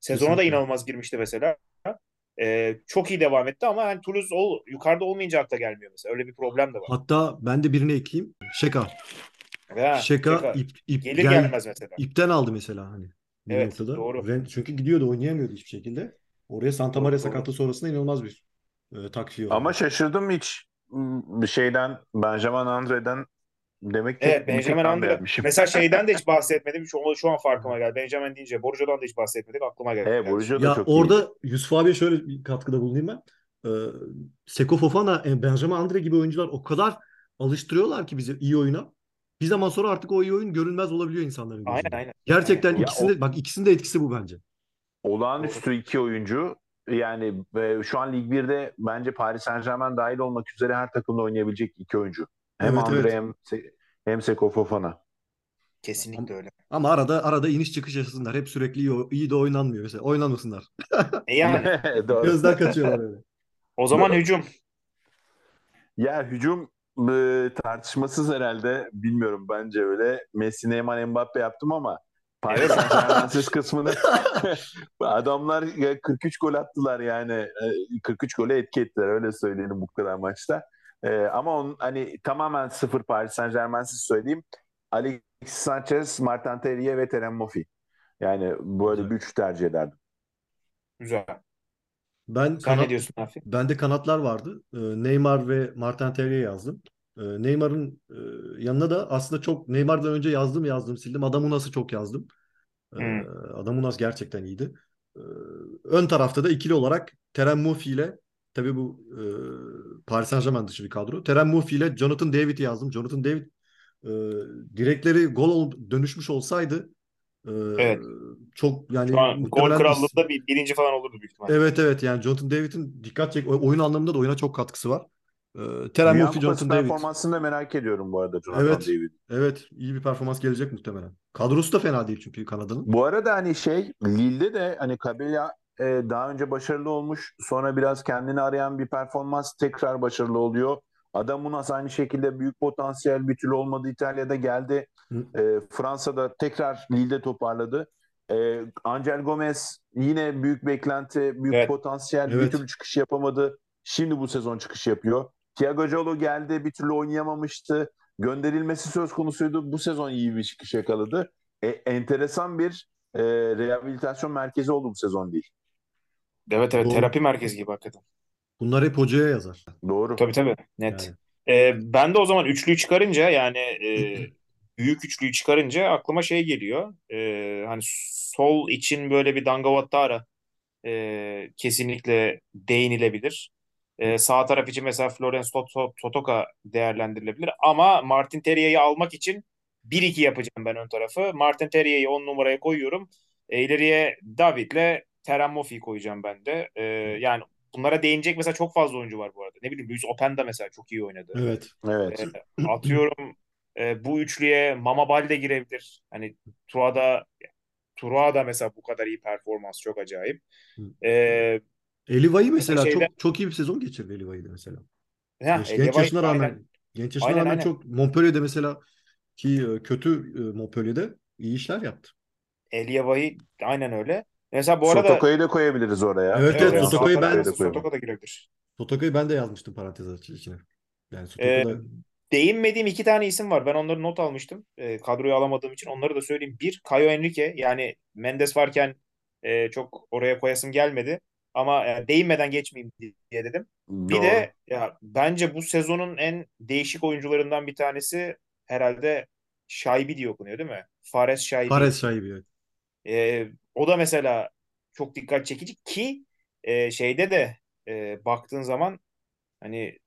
Sezona da Kesinlikle. inanılmaz girmişti mesela. E, çok iyi devam etti ama hani Toulouse ol, yukarıda olmayınca akla gelmiyor mesela. Öyle bir problem de var. Hatta ben de birini ekleyeyim. Şeka. Ha, Şeka Şeka. ip, ip Gelir gel- gelmez mesela. ipten aldı mesela hani bir Evet, noktada. doğru. Ve çünkü gidiyordu oynayamıyordu hiçbir şekilde. Oraya Santa Maria doğru. sakatlığı sonrasında inanılmaz bir e, takviye oldu. Ama şaşırdım hiç bir şeyden Benjamin Andre'den demek ki Evet Benjamin ben Andre. beğenmişim. Mesela şeyden de hiç bahsetmedim. Şu, şu an farkıma geldi. Benjamin deyince Borjo'dan da hiç bahsetmedik. Aklıma geldi. He, Borussia da Ya çok orada iyiydi. Yusuf abiye şöyle bir katkıda bulunayım ben. Ee, Seko Fofana, e, Benjamin Andre gibi oyuncular o kadar alıştırıyorlar ki bizi iyi oyuna. Bir zaman sonra artık o iyi oyun görünmez olabiliyor insanların gözünde. aynen. Gerçekten Aynen. Ya ikisinde bak ikisinin de etkisi bu bence. Olağanüstü iki oyuncu. Yani e, şu an Lig 1'de bence Paris Saint-Germain dahil olmak üzere her takımda oynayabilecek iki oyuncu. Hem Evet, Andre evet. hem Se- hem Seko Fofana. Kesinlikle öyle. Ama arada arada iniş çıkış yaşasınlar. Hep sürekli iyi, iyi de oynanmıyor mesela. Oynanmasınlar. E yani Doğru. Gözden kaçıyorlar öyle. o zaman hücum. Ya hücum tartışmasız herhalde. Bilmiyorum bence öyle. Messi, Neymar, Mbappe yaptım ama Paris Evet. Saint-Germain'siz kısmını adamlar ya 43 gol attılar yani. E, 43 gole etki ettiler öyle söyleyelim bu kadar maçta. E, ama onun hani tamamen sıfır Paris Saint-Germain'siz söyleyeyim. Alexis Sanchez, Martin Terrier ve Terem Moffi. Yani böyle Güzel. bir üç tercih ederdim. Güzel. Ben Sen kanat, ne diyorsun Nafi? bende kanatlar vardı. Ee, Neymar ve Martin Terrier yazdım. Ee, Neymar'ın e, yanına da aslında çok Neymar'dan önce yazdım yazdım sildim. Adamunas'ı çok yazdım. Ee, Hmm. Adamunas gerçekten iyiydi. Ee, ön tarafta da ikili olarak Terem Murphy ile tabii bu e, Paris Saint-Germain dışı bir kadro. Terem Murphy ile Jonathan David'i yazdım. Jonathan David e, direkleri gol ol- dönüşmüş olsaydı e, Evet. çok yani Şu an gol krallığında bir, birinci falan olurdu büyük ihtimalle. Evet evet yani Jonathan David'in dikkat çek oyun anlamında da oyuna çok katkısı var. Ee, Terem Murphy, Jonathan David. performansını da merak ediyorum bu arada Jonathan Evet. David. Evet iyi bir performans gelecek muhtemelen. Kadrosu da fena değil çünkü Kanada'nın. Bu arada hani şey Lille'de de hani Kabela e, daha önce başarılı olmuş sonra biraz kendini arayan bir performans tekrar başarılı oluyor. Adam Munas aynı şekilde büyük potansiyel bir türlü olmadı İtalya'da geldi. Hı. E, Fransa'da tekrar Lille'de toparladı. E, Angel Gomez yine büyük beklenti, büyük Evet. potansiyel bir Evet. türlü çıkış yapamadı. Şimdi bu sezon çıkış yapıyor. Thiago Jolo geldi bir türlü oynayamamıştı. Gönderilmesi söz konusuydu. Bu sezon iyi bir çıkış yakaladı. E, enteresan bir e, rehabilitasyon merkezi oldu bu sezon değil. Evet evet Doğru. terapi merkezi gibi hakikaten. Bunlar hep hocaya yazar. Doğru. Tabii tabii net. Yani. Ee, ben de o zaman üçlüyü çıkarınca yani e, büyük üçlüyü çıkarınca aklıma şey geliyor. Ee, hani sol için böyle bir Dangavattara e, kesinlikle değinilebilir. Ee, sağ taraf için mesela Florence Toto- Totoka değerlendirilebilir. Ama Martin Terrier'i almak için 1-2 yapacağım ben ön tarafı. Martin Terrier'i 10 numaraya koyuyorum. E, ileriye David'le Terem Moffi'yi koyacağım ben de. Ee, yani bunlara değinecek mesela çok fazla oyuncu var bu arada. Ne bileyim Luis Openda mesela çok iyi oynadı. Evet. Evet. E, atıyorum e, bu üçlüye Mama Balde girebilir. Hani Tua'da Tua'da mesela bu kadar iyi performans çok acayip. E, Eliva'yı mesela şeyden- çok çok iyi bir sezon geçirdi Eliva'yı da mesela. heh, Genç, Eliyevay- genç yaşına rağmen aynen. genç yaşına Aynen, rağmen aynen. çok Montpellier'de mesela ki e, kötü e, Montpellier'de iyi işler yaptı. Eliyevay'ı aynen öyle. Mesela bu arada Sotoka'yı da koyabiliriz oraya. Evet, evet, evet, Sotoka'yı sağ ben- koyalım. Sotoka da girebilir. Sotoka'yı ben de yazmıştım parantez içine. Yani E, Sotoka'da değinmediğim iki tane isim var. Ben onları not almıştım. E, kadroyu alamadığım için onları da söyleyeyim. Bir, Caio Henrique. Yani Mendes varken e, çok oraya koyasım gelmedi. Ama e, değinmeden geçmeyeyim diye dedim. Bir Doğru. de ya bence bu sezonun en değişik oyuncularından bir tanesi herhalde Şaibi diye okunuyor değil mi? Fares Şaibi. Fares Şaibi. evet. Ee, o da mesela çok dikkat çekici ki e, şeyde de e, baktığın zaman hani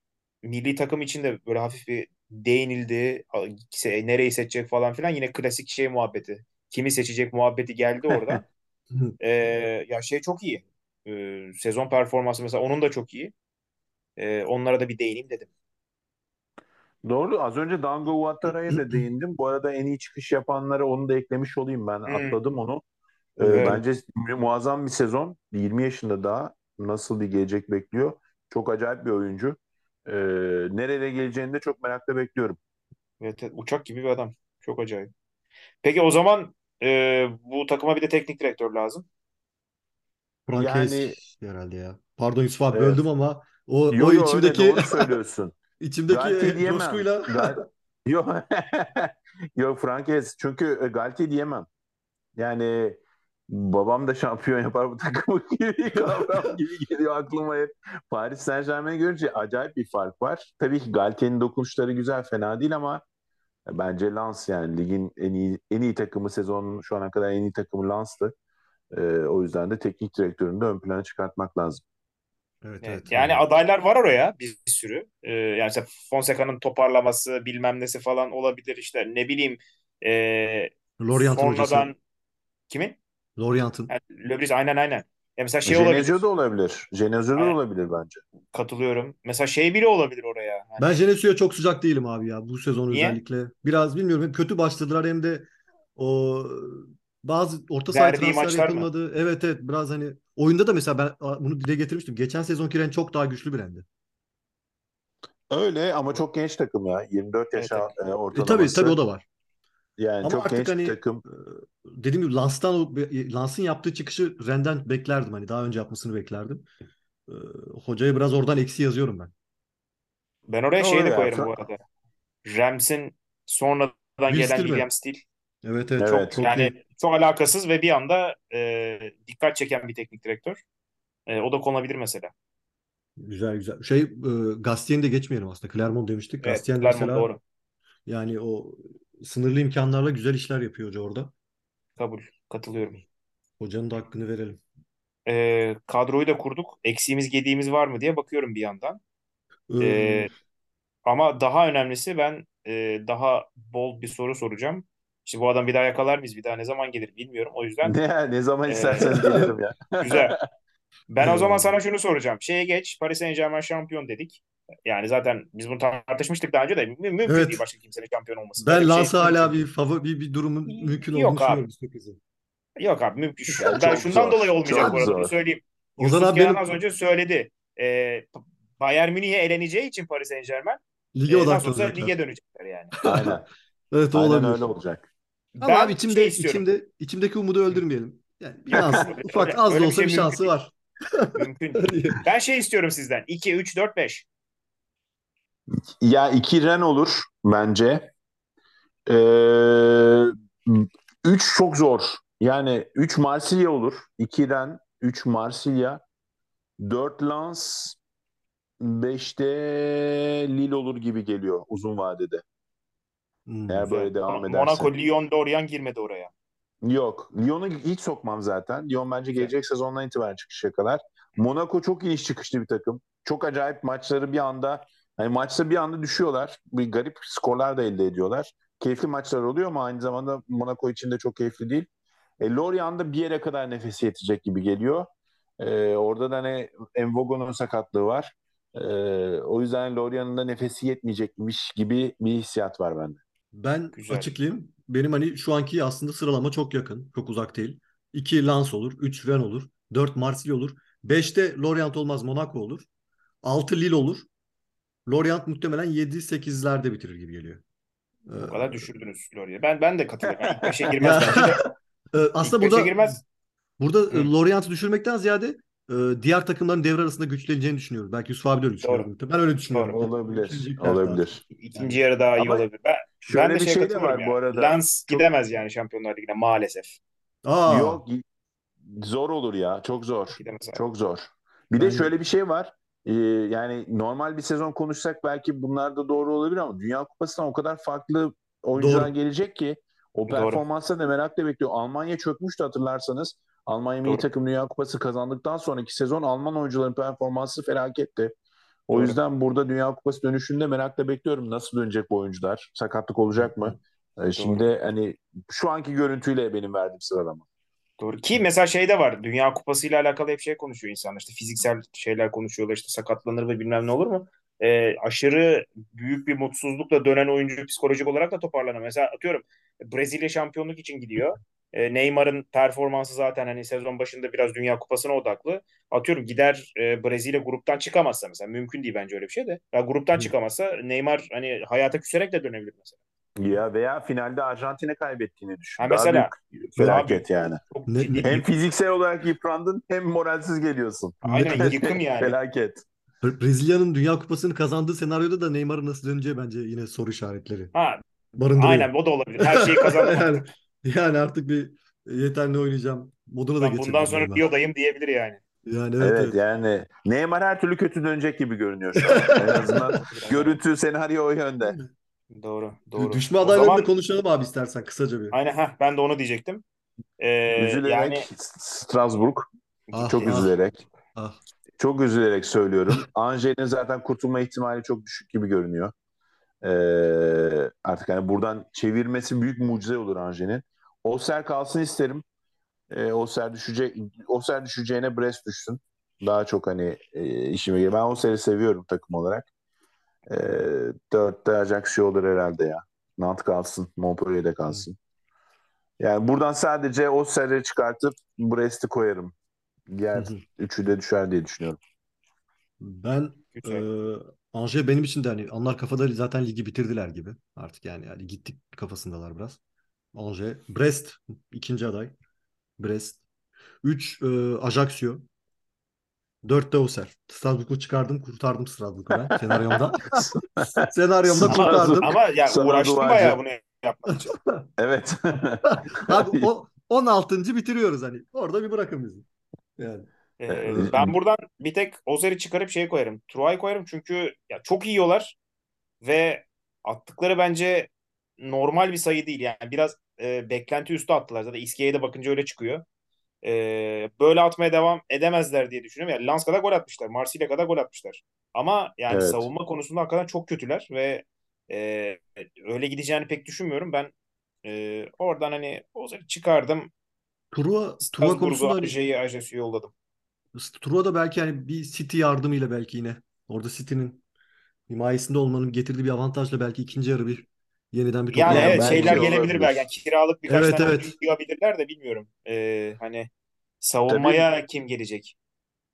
milli takım için de böyle hafif bir değinildi. Nereyi seçecek falan filan yine klasik şey muhabbeti. Kimi seçecek muhabbeti geldi orada. Ee, ya şey çok iyi. Ee, sezon performansı mesela onun da çok iyi. Ee, onlara da bir değineyim dedim. Doğru. Az önce Dango Ouattara'ya da değindim. Bu arada en iyi çıkış yapanlara onu da eklemiş olayım ben. Hmm. Atladım onu. Ee, Evet. bence mu- muazzam bir sezon. 20 yaşında daha nasıl bir gelecek bekliyor. Çok acayip bir oyuncu. e, nereye geleceğini de çok merakla bekliyorum. Evet, evet, uçak gibi bir adam. Çok acayip. Peki o zaman e, bu takıma bir de teknik direktör lazım. Frank Yani herhalde ya. Pardon Yusuf abi evet. böldüm ama o Yo o yo öyle içimdeki doğru söylüyorsun. içimdeki Galti diyemem. coşkuyla Gal yo yo Frankes çünkü e, Galti diyemem. Yani babam da şampiyon yapar bu takımı gibi kavram gibi geliyor aklıma hep. Paris Saint-Germain'i görünce acayip bir fark var. Tabii ki Galti'nin dokunuşları güzel, fena değil ama bence Lens yani ligin en iyi en iyi takımı sezonun şu ana kadar en iyi takımı Lens'tı. Ee, o yüzden de teknik direktörünü de ön plana çıkartmak lazım. Evet Evet, evet. yani adaylar var oraya bir sürü. Ee, yani mesela Fonseca'nın toparlaması bilmem nesi falan olabilir işte ne bileyim e, Lorient'in hocası. sonradan kimin? Lorient'in. Yani Löbris aynen aynen. Ya mesela şey olabilir. da olabilir. Genesio da Aynen. olabilir bence. Katılıyorum. Mesela şey bile olabilir oraya. Hani Ben Genesio'ya çok sıcak değilim abi ya bu sezon niye? özellikle. Biraz bilmiyorum hem kötü başladılar hem de o bazı orta Verdiği transfer maçlar mı? yapılmadı. Evet evet biraz hani oyunda da mesela ben bunu dile getirmiştim. Geçen sezonki Ren çok daha güçlü bir Ren'di. Öyle ama çok genç takım ya. 24 Evet, yaşa evet. e, E tabii ortalaması. tabii o da var. Yani Ama çok artık genç bir hani takım. e, dediğim gibi Lans'tan o- Lans'ın yaptığı çıkışı Ren'den beklerdim. Hani daha önce yapmasını beklerdim. E, hocaya biraz oradan eksi yazıyorum ben. Ben oraya Öyle de ya. koyarım bu arada. Rams'in sonradan Will gelen? William Steele. Evet evet Evet. çok Yani iyi. çok alakasız ve bir anda e, dikkat çeken bir teknik direktör. E, o da konulabilir mesela. Güzel güzel. Şey e, Gastien'i de geçmeyelim aslında. Clermont demiştik. Evet, Gastien Clermont mesela doğru. yani o sınırlı imkanlarla güzel işler yapıyor hoca orada. Kabul. Katılıyorum. Hocanın da hakkını verelim. E, kadroyu da kurduk. Eksiğimiz gediğimiz var mı diye bakıyorum bir yandan. Ee, ama daha önemlisi ben e, daha bol bir soru soracağım. İşte bu adam bir daha yakalar mıyız? Bir daha ne zaman gelir bilmiyorum. O yüzden Ne, ne zaman e, isterseniz gelirim ya. güzel. Ben o zaman sana şunu soracağım. Şeye geç. Paris Saint-Germain şampiyon dedik. Yani zaten biz bunu tartışmıştık daha önce de. Mü- mümkün Evet. değil başka kimsenin şampiyon olması. Ben bir şey hala bir favori bir, bir durumun mümkün Yok olduğunu abi. düşünüyorum. Yok abi mümkün. Şu- Ya ben şundan zor. dolayı olmayacak Çok bu arada. Bunu zor. söyleyeyim. Ozan Yusuf abi benim az önce söyledi. Ee, Bayern Münih'e eleneceği için Paris Saint-Germain lige e, odaklanacaklar. lige dönecekler yani. Aynen. Evet o Aynen olabilir. öyle olacak. Ama Ben abi içimde şey istiyorum. içimde içimdeki umudu öldürmeyelim. Yani bir Yok, şans, öyle- ufak öyle- az öyle da bir olsa şey bir mümkün şansı değil. var. Mümkün. Ben şey istiyorum sizden. 2, 3, 4, 5. Ya iki Ren olur bence. Ee, üç çok zor. Yani üç Marsilya olur. İki Ren, üç Marsilya. Dört Lens, beşte Lille olur gibi geliyor uzun vadede. Hmm. Eğer Güzel. böyle devam ederse. Monaco, Lyon, Dorian girmedi oraya. Yok. Lyon'u hiç sokmam zaten. Lyon bence gelecek sezondan itibaren çıkışa kadar. Monaco çok iniş çıkışlı bir takım. Çok acayip maçları bir anda hani maçta bir anda düşüyorlar. Bir garip skorlar da elde ediyorlar. Keyifli maçlar oluyor ama aynı zamanda Monaco için de çok keyifli değil. E, Lorient da bir yere kadar nefesi yetecek gibi geliyor. E, orada da hani Envogo'nun sakatlığı var. E, o yüzden Lorient'ın da nefesi yetmeyecekmiş gibi bir hissiyat var bende. Ben Güzel. açıklayayım. Benim hani şu anki aslında sıralama çok yakın. Çok uzak değil. 2 Lens olur. 3 Rennes olur. 4 Marsilya olur. 5'te Lorient olmaz Monaco olur. 6 Lille olur. Lorient muhtemelen 7-8'lerde bitirir gibi geliyor. Ee, O kadar düşürdünüz Lorient'i. Ben ben de katılıyorum. Yani ilk 5'e girmez Ya- bence de. e, aslında İlk burada girmez. burada Hı. e, Lorient'i düşürmekten ziyade e, diğer takımların devre arasında güçleneceğini düşünüyorum. Belki Yusuf abi de öyle düşünüyor. Doğru. Ben öyle düşünüyorum. Doğru. Olabilir. Üçüncü daha- Olabilir. İkinci yarı daha iyi Ama olabilir. Ben, Şöyle ben de bir şey şey de var ya. bu arada. Lens Çok- gidemez yani Şampiyonlar Ligi'ne maalesef. Aa, Yok zor olur ya. Çok zor. Gidemez abi. Çok zor. Bir de şöyle bir şey var. Ee, yani normal bir sezon konuşsak belki bunlar da doğru olabilir ama Dünya Kupası'ndan o kadar farklı oyuncular Doğru. gelecek ki o performansa da merakla bekliyor. Almanya çökmüştü hatırlarsanız. Almanya milli Doğru. takım Dünya Kupası kazandıktan sonraki sezon Alman oyuncuların performansı felaketti. O Doğru. yüzden burada Dünya Kupası dönüşünde merakla bekliyorum. Nasıl dönecek bu oyuncular? Sakatlık olacak mı? Ee, Şimdi hani şu anki görüntüyle benim verdiğim sıralama. Doğru. Ki mesela şey de var. Dünya Kupası ile alakalı hep şey konuşuyor insanlar. İşte fiziksel şeyler konuşuyorlar. İşte sakatlanır ve bilmem ne olur mu? Ee, aşırı büyük bir mutsuzlukla dönen oyuncu psikolojik olarak da toparlanır. Mesela atıyorum Brezilya şampiyonluk için gidiyor. E, Neymar'ın performansı zaten hani sezon başında biraz Dünya Kupası'na odaklı. Atıyorum gider e, Brezilya gruptan çıkamazsa mesela mümkün değil bence öyle bir şey de. Ya gruptan çıkamazsa Neymar hani hayata küserek de dönebilir mesela. Ya veya finalde Arjantin'e kaybettiğini düşün. Ha, Daha mesela büyük felaket yani. Ne- ne- Hem fiziksel olarak yıprandın hem moralsiz geliyorsun. Aynen yıkım yani. Felaket. Bre- Brezilya'nın Dünya Kupası'nı kazandığı senaryoda da Neymar'ın nasıl döneceği bence yine soru işaretleri Ha, barındırıyor. aynen o da olabilir. Her şeyi kazanmak. yani, yani artık bir yeter ne oynayacağım moduna da Ben bundan sonra Neymar. Rio'dayım diyebilir yani. Yani evet, Evet, evet. yani Neymar her türlü kötü dönecek gibi görünüyor şu an. En azından görüntü senaryo o yönde. Doğru, doğru. Düşme O adaylarını zaman da konuşalım abi istersen kısaca bir. aynen ha ben de onu diyecektim. Ee, üzülerek yani Strasbourg Ah, çok ah, üzülerek ah. çok üzülerek söylüyorum. Ange'nin zaten kurtulma ihtimali çok düşük gibi görünüyor. Ee, artık hani buradan çevirmesi büyük mucize olur Ange'nin. Oser kalsın isterim. Ee, Oser düşecek Oser düşeceğine Brest düşsün. Daha çok hani e, işime geliyor. Ben Oser'i seviyorum takım olarak. Ee, dörtte Ajax olur herhalde ya. Nant kalsın, Montpellier'de kalsın. Yani buradan sadece Oser'i çıkartıp Brest'i koyarım. Diğer üçü de düşer diye düşünüyorum. Ben Güzel. e, Angers benim için de hani onlar kafada zaten ligi bitirdiler gibi artık yani yani gittik kafasındalar biraz. Angers, Brest ikinci aday. Brest. 3 Ajaccio. 4 de Auxerre. Strasbourg'u çıkardım, kurtardım Strasbourg'u ben senaryomda. Senaryomda kurtardım. ama ya Sana uğraştım bayağı bunu yapmak için. Evet. Abi o 16. bitiriyoruz hani. Orada bir bırakın bizi. Yani. Ee, Evet. ben buradan bir tek Ozer'i çıkarıp şey koyarım. Truay'ı koyarım çünkü ya çok iyi yiyorlar ve attıkları bence normal bir sayı değil. Yani biraz e, beklenti üstü attılar. Zaten İskiye'ye de bakınca öyle çıkıyor. Ee, böyle atmaya devam edemezler diye düşünüyorum. Yani Lens kadar gol atmışlar. Marsilya kadar gol atmışlar. Ama yani Evet. savunma konusunda hakikaten çok kötüler ve e, öyle gideceğini pek düşünmüyorum. Ben e, oradan hani Ozer'i çıkardım. Truva, Truva konusunda hani Aje'yi, Ajax'ı yolladım. Truva da belki hani bir City yardımıyla belki yine orada City'nin himayesinde olmanın getirdiği bir avantajla belki ikinci yarı bir yeniden bir Yani toparlanma evet belki şeyler gelebilir olabilir. belki. Yani kiralık birkaç Evet, tane evet. oyuncu yığabilirler de bilmiyorum. Ee, hani savunmaya kim gelecek?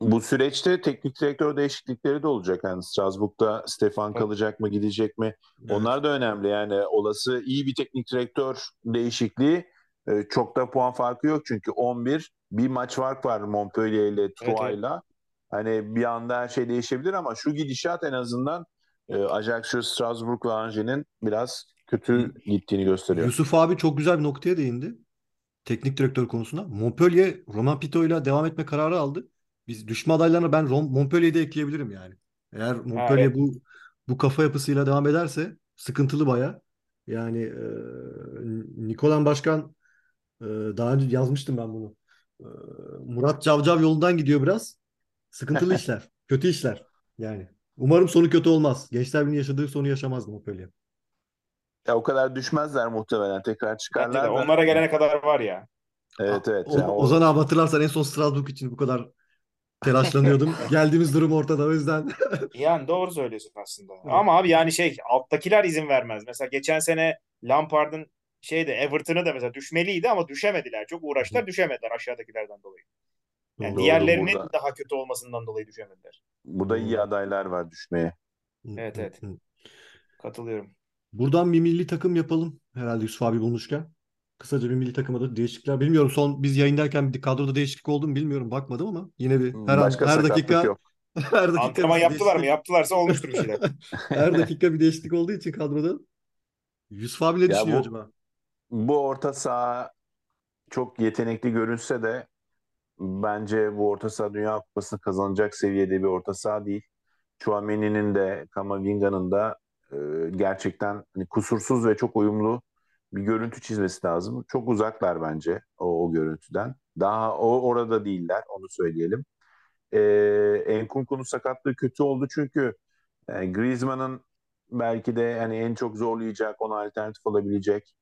Bu süreçte teknik direktör değişiklikleri de olacak. Yani Strasbourg'da Stefan Tabii. kalacak mı, gidecek mi? Evet. Onlar da önemli. Yani olası iyi bir teknik direktör değişikliği e, çok da puan farkı yok. Çünkü 11 bir maç fark var Montpellier ile Troyes'la. Hani bir anda her şey değişebilir ama şu gidişat en azından e, Ajaccio, Strasbourg ve Angers''nin biraz kötü gittiğini gösteriyor. Yusuf abi çok güzel bir noktaya değindi. Teknik direktör konusunda. Montpellier Roman Pito ile devam etme kararı aldı. Biz düşme adaylarına ben Rom- Montpellier'i de ekleyebilirim yani. Eğer Montpellier evet. bu bu kafa yapısıyla devam ederse sıkıntılı baya. Yani e, Nikolan Başkan e, daha önce yazmıştım ben bunu. E, Murat Cavcav yolundan gidiyor biraz. Sıkıntılı işler. Kötü işler. Yani. Umarım sonu kötü olmaz. Gençler Birliği'nin yaşadığı sonu yaşamaz Montpellier. Ya o kadar düşmezler muhtemelen. Tekrar Bence çıkarlar de. da. Onlara gelene kadar var ya. Evet evet. O, Yani o- Ozan abi hatırlarsan en son Strasbourg için bu kadar telaşlanıyordum. Geldiğimiz durum ortada o yüzden. Yani doğru söylüyorsun aslında. Ama abi yani şey alttakiler izin vermez. Mesela geçen sene Lampard'ın şeyde Everton'ı da mesela düşmeliydi ama düşemediler. Çok uğraştılar düşemediler aşağıdakilerden dolayı. Yani Doğru, diğerlerinin burada. daha kötü olmasından dolayı düşemediler. Burada iyi Doğru. adaylar var düşmeye. Evet, evet. Katılıyorum. Buradan bir milli takım yapalım. Herhalde Yusuf abi bulmuşken. Kısaca bir milli takıma da değişiklikler. Bilmiyorum son biz yayındayken bir kadroda değişiklik oldu mu bilmiyorum. Bakmadım ama yine bir her an, Başka her sakatlık dakika yok. her dakika Antrenman yaptılar mı? Yaptılarsa olmuştur bir şeyler. Her dakika bir değişiklik olduğu için kadroda. Yusuf abi ne Ya düşünüyor bu- acaba? Bu orta saha çok yetenekli görünse de bence bu orta saha Dünya Kupası'nı kazanacak seviyede bir orta saha değil. Chouameni'nin de Kamavinga'nın da e, gerçekten hani kusursuz ve çok uyumlu bir görüntü çizmesi lazım. Çok uzaklar bence o, o görüntüden. Daha o orada değiller onu söyleyelim. E, Enkunku'nun sakatlığı kötü oldu çünkü e, Griezmann'ın belki de hani en çok zorlayacak, ona alternatif olabilecek,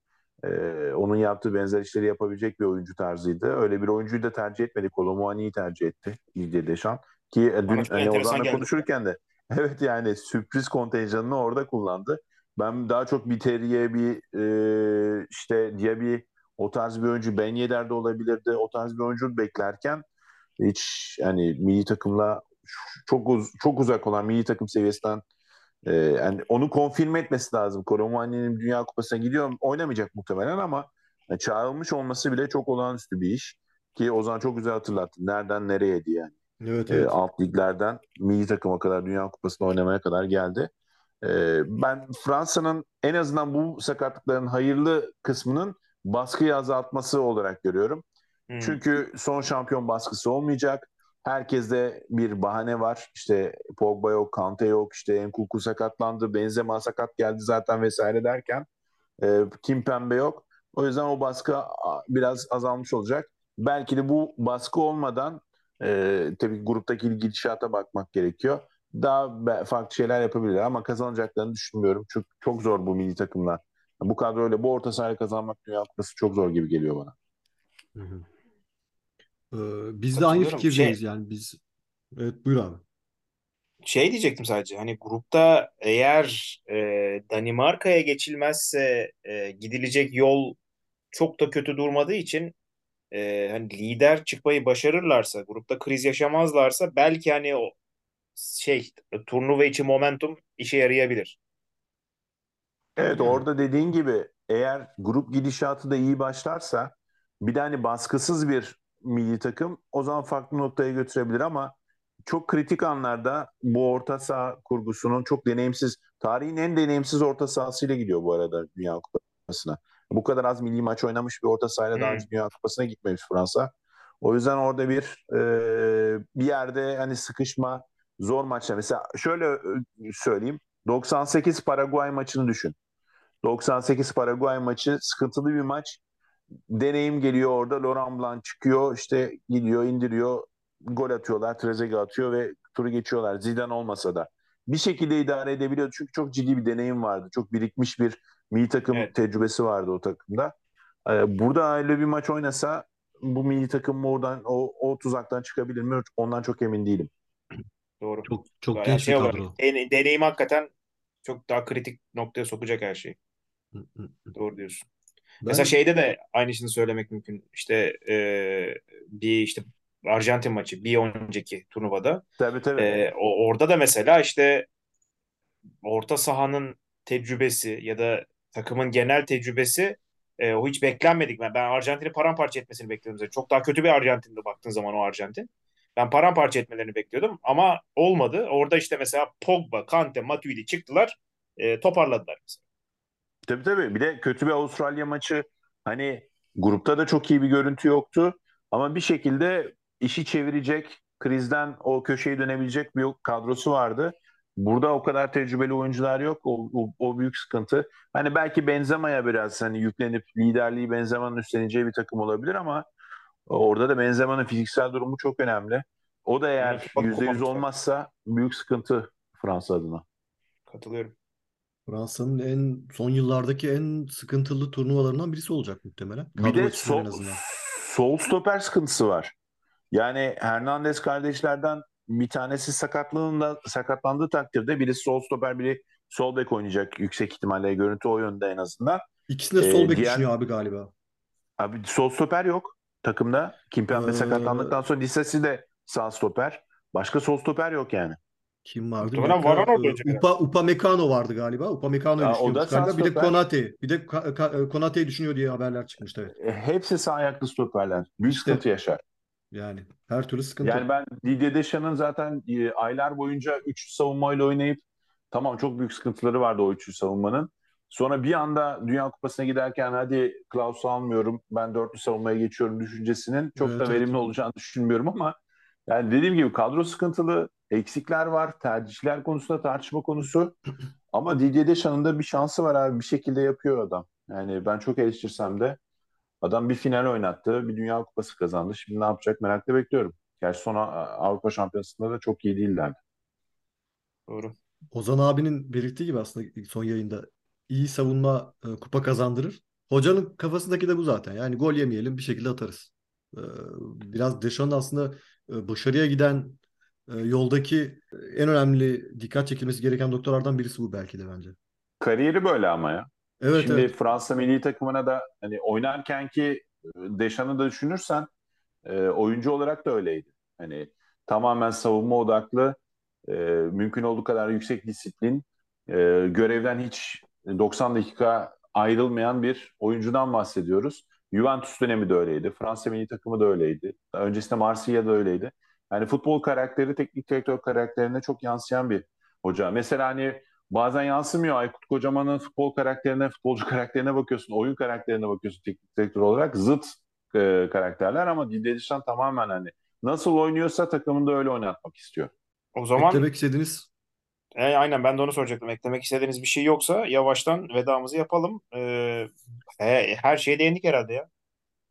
e, onun yaptığı benzer işleri yapabilecek bir oyuncu tarzıydı. Öyle bir oyuncuyu da tercih etmedi. Kolomuani'yi tercih etti Didier Deschamps. Ki e, dün Bana çok hani Ozan'la konuşurken de evet yani sürpriz kontenjanını orada kullandı. Ben daha çok bir Terrier, bir e, işte Diaby o tarz bir oyuncu Ben Yedder de olabilirdi. O tarz bir oyuncu beklerken hiç yani milli takımla çok uz çok uzak olan milli takım seviyesinden e, yani onu konfirme etmesi lazım. Koromani'nin Dünya Kupası'na gidiyor. Oynamayacak muhtemelen ama yani çağrılmış olması bile çok olağanüstü bir iş. Ki Ozan çok güzel hatırlattı. Nereden nereye diye yani. Evet, E, evet. alt liglerden milli takıma kadar Dünya Kupası'nda oynamaya kadar geldi. E, ben Fransa'nın en azından bu sakatlıkların hayırlı kısmının baskıyı azaltması olarak görüyorum. Hmm. Çünkü son şampiyon baskısı olmayacak. Herkeste bir bahane var. İşte Pogba yok, Kante yok, işte Nkunku sakatlandı, Benzema sakat geldi zaten vesaire derken e, Kimpembe yok. O yüzden o baskı biraz azalmış olacak. Belki de bu baskı olmadan e, tabii gruptaki gidişata bakmak gerekiyor. Daha farklı şeyler yapabilirler ama kazanacaklarını düşünmüyorum. Çok, çok zor bu milli takımlar. Bu kadroyla bu orta sahayla kazanmak Dünya Kupası çok zor gibi geliyor bana. Hı hı. Ee, biz de aynı Katılıyorum. fikirdeyiz Şey- yani biz. Evet buyur abi. Şey diyecektim sadece hani grupta eğer e, Danimarka'ya geçilmezse e, gidilecek yol çok da kötü durmadığı için e, hani lider çıkmayı başarırlarsa grupta kriz yaşamazlarsa belki hani o şey turnuva içi momentum işe yarayabilir. Evet Yani. orada dediğin gibi eğer grup gidişatı da iyi başlarsa bir de hani baskısız bir milli takım o zaman farklı noktaya götürebilir ama çok kritik anlarda bu orta saha kurgusunun çok deneyimsiz, tarihin en deneyimsiz orta sahasıyla gidiyor bu arada Dünya Kupası'na. Bu kadar az milli maç oynamış bir orta sahayla daha Hmm. önce Dünya Kupası'na gitmemiş Fransa. O yüzden orada bir e, bir yerde hani sıkışma, zor maçlar. Mesela şöyle söyleyeyim. 98 Paraguay maçını düşün. 98 Paraguay maçı sıkıntılı bir maç. Deneyim geliyor orada. Laurent Blanc çıkıyor. işte gidiyor, indiriyor. Gol atıyorlar. Trezeguet atıyor ve turu geçiyorlar. Zidane olmasa da. Bir şekilde idare edebiliyor. Çünkü çok ciddi bir deneyim vardı. Çok birikmiş bir milli takım Evet. tecrübesi vardı o takımda. Ee, burada öyle bir maç oynasa bu milli takım oradan o, o tuzaktan çıkabilir mi? Ondan çok emin değilim. Doğru. Çok çok genç şey bir kadro. dene- deneyim hakikaten çok daha kritik noktaya sokacak her şeyi. Hı, hı, hı. Doğru diyorsun. Ben Mesela şeyde de aynısını söylemek mümkün. İşte e, bir işte Arjantin maçı bir önceki turnuvada. Tabii tabii. E, o, orada da mesela işte orta sahanın tecrübesi ya da takımın genel tecrübesi e, o hiç beklenmedik. Ben, ben Arjantin'i paramparça etmesini bekliyordum. Çok daha kötü bir Arjantin'di baktığın zaman o Arjantin. Ben paramparça etmelerini bekliyordum ama olmadı. Orada işte mesela Pogba, Kante, Matuidi çıktılar. e, toparladılar mesela. Tabii tabii. Bir de kötü bir Avustralya maçı hani grupta da çok iyi bir görüntü yoktu. Ama bir şekilde işi çevirecek, krizden o köşeyi dönebilecek bir kadrosu vardı. Burada o kadar tecrübeli oyuncular yok. O, o, o büyük sıkıntı. Hani belki Benzema'ya biraz hani yüklenip liderliği Benzema'nın üstleneceği bir takım olabilir ama orada da Benzema'nın fiziksel durumu çok önemli. O da eğer Kupa- %100 kupa- olmazsa büyük sıkıntı Fransa adına. Katılıyorum. Fransa'nın en son yıllardaki en sıkıntılı turnuvalarından birisi olacak muhtemelen. Bir Kadro de açısından en sol, sol stoper sıkıntısı var. Yani Hernandez kardeşlerden bir tanesi sakatlığında sakatlandığı takdirde birisi sol stoper biri sol bek oynayacak yüksek ihtimalle görüntü o yönde en azından. İkisini de Ee, sol bek diğer- düşünüyor abi galiba. Abi sol stoper yok takımda. Kimpembe Ee, sakatlandıktan sonra Disasi de sağ stoper. Başka sol stoper yok yani. Kim vardı? Muhtemelen. Varane orada Upa, Upamecano vardı galiba. Upamecano'yu Ya, o düşünüyormuş da sağ galiba. Bir de. Konate. Bir de Konate'yi düşünüyor diye haberler çıkmıştı evet. E, Hepsi sağ ayaklı stoperler. Büyük İşte. sıkıntı yaşar. Yani her türlü sıkıntı. Yani ben Didier Deschamps' zaten e, aylar boyunca 3 savunmayla oynayıp tamam çok büyük sıkıntıları vardı o üçlü savunmanın. Sonra bir anda Dünya Kupası'na giderken hadi Klaus'u almıyorum ben dörtlü savunmaya geçiyorum düşüncesinin çok Evet, da evet. verimli olacağını düşünmüyorum ama yani dediğim gibi kadro sıkıntılı, eksikler var, tercihler konusunda tartışma konusu. Ama Didier Deschamps'ın da bir şansı var abi bir şekilde yapıyor adam. Yani ben çok eleştirsem de adam bir final oynattı, bir Dünya Kupası kazandı. Şimdi ne yapacak merakla bekliyorum. Gerçi sonra Avrupa Şampiyonası'nda da çok iyi değillerdi. Doğru. Ozan abinin belirttiği gibi aslında son yayında iyi savunma e, kupa kazandırır. Hocanın kafasındaki de bu zaten. Yani gol yemeyelim bir şekilde atarız. Ee, biraz Deschamps aslında e, başarıya giden e, yoldaki en önemli dikkat çekilmesi gereken doktorlardan birisi bu belki de bence. Kariyeri böyle ama ya. Evet Şimdi evet. Fransa milli takımına da hani oynarken ki Deschamps da düşünürsen e, oyuncu olarak da öyleydi. Hani tamamen savunma odaklı, e, mümkün olduğu kadar yüksek disiplin, e, görevden hiç 90 dakika ayrılmayan bir oyuncudan bahsediyoruz. Juventus dönemi de öyleydi. Fransa milli takımı da öyleydi. Daha öncesinde Marsilya'da öyleydi. Yani futbol karakteri teknik direktör karakterine çok yansıyan bir hoca. Mesela hani bazen yansımıyor. Aykut Kocaman'ın futbol karakterine, futbolcu karakterine bakıyorsun, oyun karakterine bakıyorsun teknik direktör olarak zıt e, karakterler ama Didier Deschamps tamamen hani nasıl oynuyorsa takımında öyle oynatmak istiyor. O zaman Eklemek istediğiniz e, aynen ben de onu soracaktım. Eklemek istediğiniz bir şey yoksa yavaştan vedamızı yapalım. E, he- her şeye değindik herhalde ya.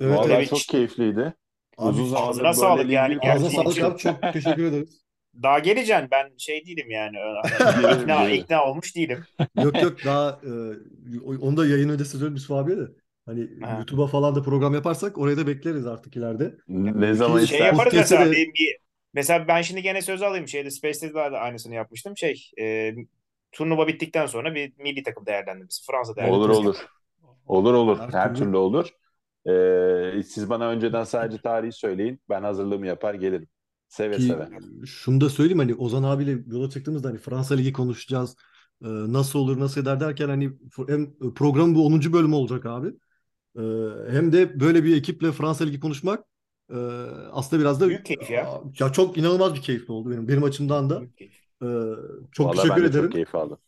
Evet Vallahi evet. çok keyifliydi. Uzun zamandır ağzına böyle sağlık ilgili yani. Ağzına Gerçi- sağlık abi çok teşekkür ederiz. Daha geleceksin. Ben şey değilim yani. Gelirim, ikna, gelirim. ikna olmuş değilim. Yok yok daha e, onu da yayın öncesi söyledim Yusuf abiye de. Hani Ha. YouTube'a falan da program yaparsak oraya da bekleriz artık ileride. Ne zaman Şey istersen. yaparız mesela. de- bir- mesela ben şimdi gene söz alayım. Şeyde Space'de de aynısını yapmıştım. Şey e, turnuva bittikten sonra bir milli takım değerlendirmesi. Fransa Olur değerlendirmesi. olur. Olur olur. Her Her, türlü. türlü olur. Ee, siz bana önceden sadece tarihi söyleyin. Ben hazırlığımı yapar gelirim. Seve Ki seve. şunu da söyleyeyim hani Ozan abiyle yola çıktığımızda hani Fransa Ligi konuşacağız. E, nasıl olur nasıl eder derken hani hem programın bu 10. bölümü olacak abi. E, hem de böyle bir ekiple Fransa Ligi konuşmak e, aslında biraz da Büyük keyif ya. ya çok inanılmaz bir keyifli oldu benim benim açımdan da. Büyük keyif. E, çok Vallahi teşekkür ben de ederim. çok keyif aldım.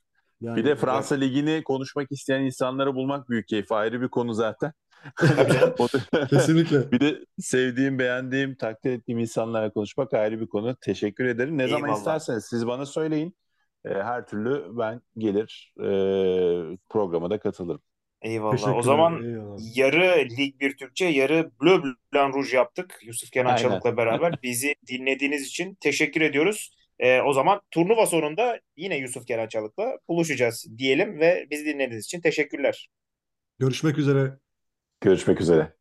Yani, Bir de Fransa Ligi'ni konuşmak isteyen insanları bulmak büyük keyif. Ayrı bir konu zaten. Kesinlikle. bir de sevdiğim, beğendiğim, takdir ettiğim insanlarla konuşmak ayrı bir konu. Teşekkür ederim. Ne zaman Eyvallah. isterseniz siz bana söyleyin. Ee, her türlü ben gelir e, programa da katılırım. Eyvallah. O Teşekkürler, zaman eyvallah. yarı Lig 1 Türkçe, yarı Bleu Blanc Rouge yaptık. Yusuf Kenan Aynen. Çalık'la beraber. Bizi dinlediğiniz için teşekkür ediyoruz. Ee, o zaman turnuva sonunda yine Yusuf Kenan Çalık'la buluşacağız diyelim ve bizi dinlediğiniz için teşekkürler. Görüşmek üzere. Görüşmek üzere.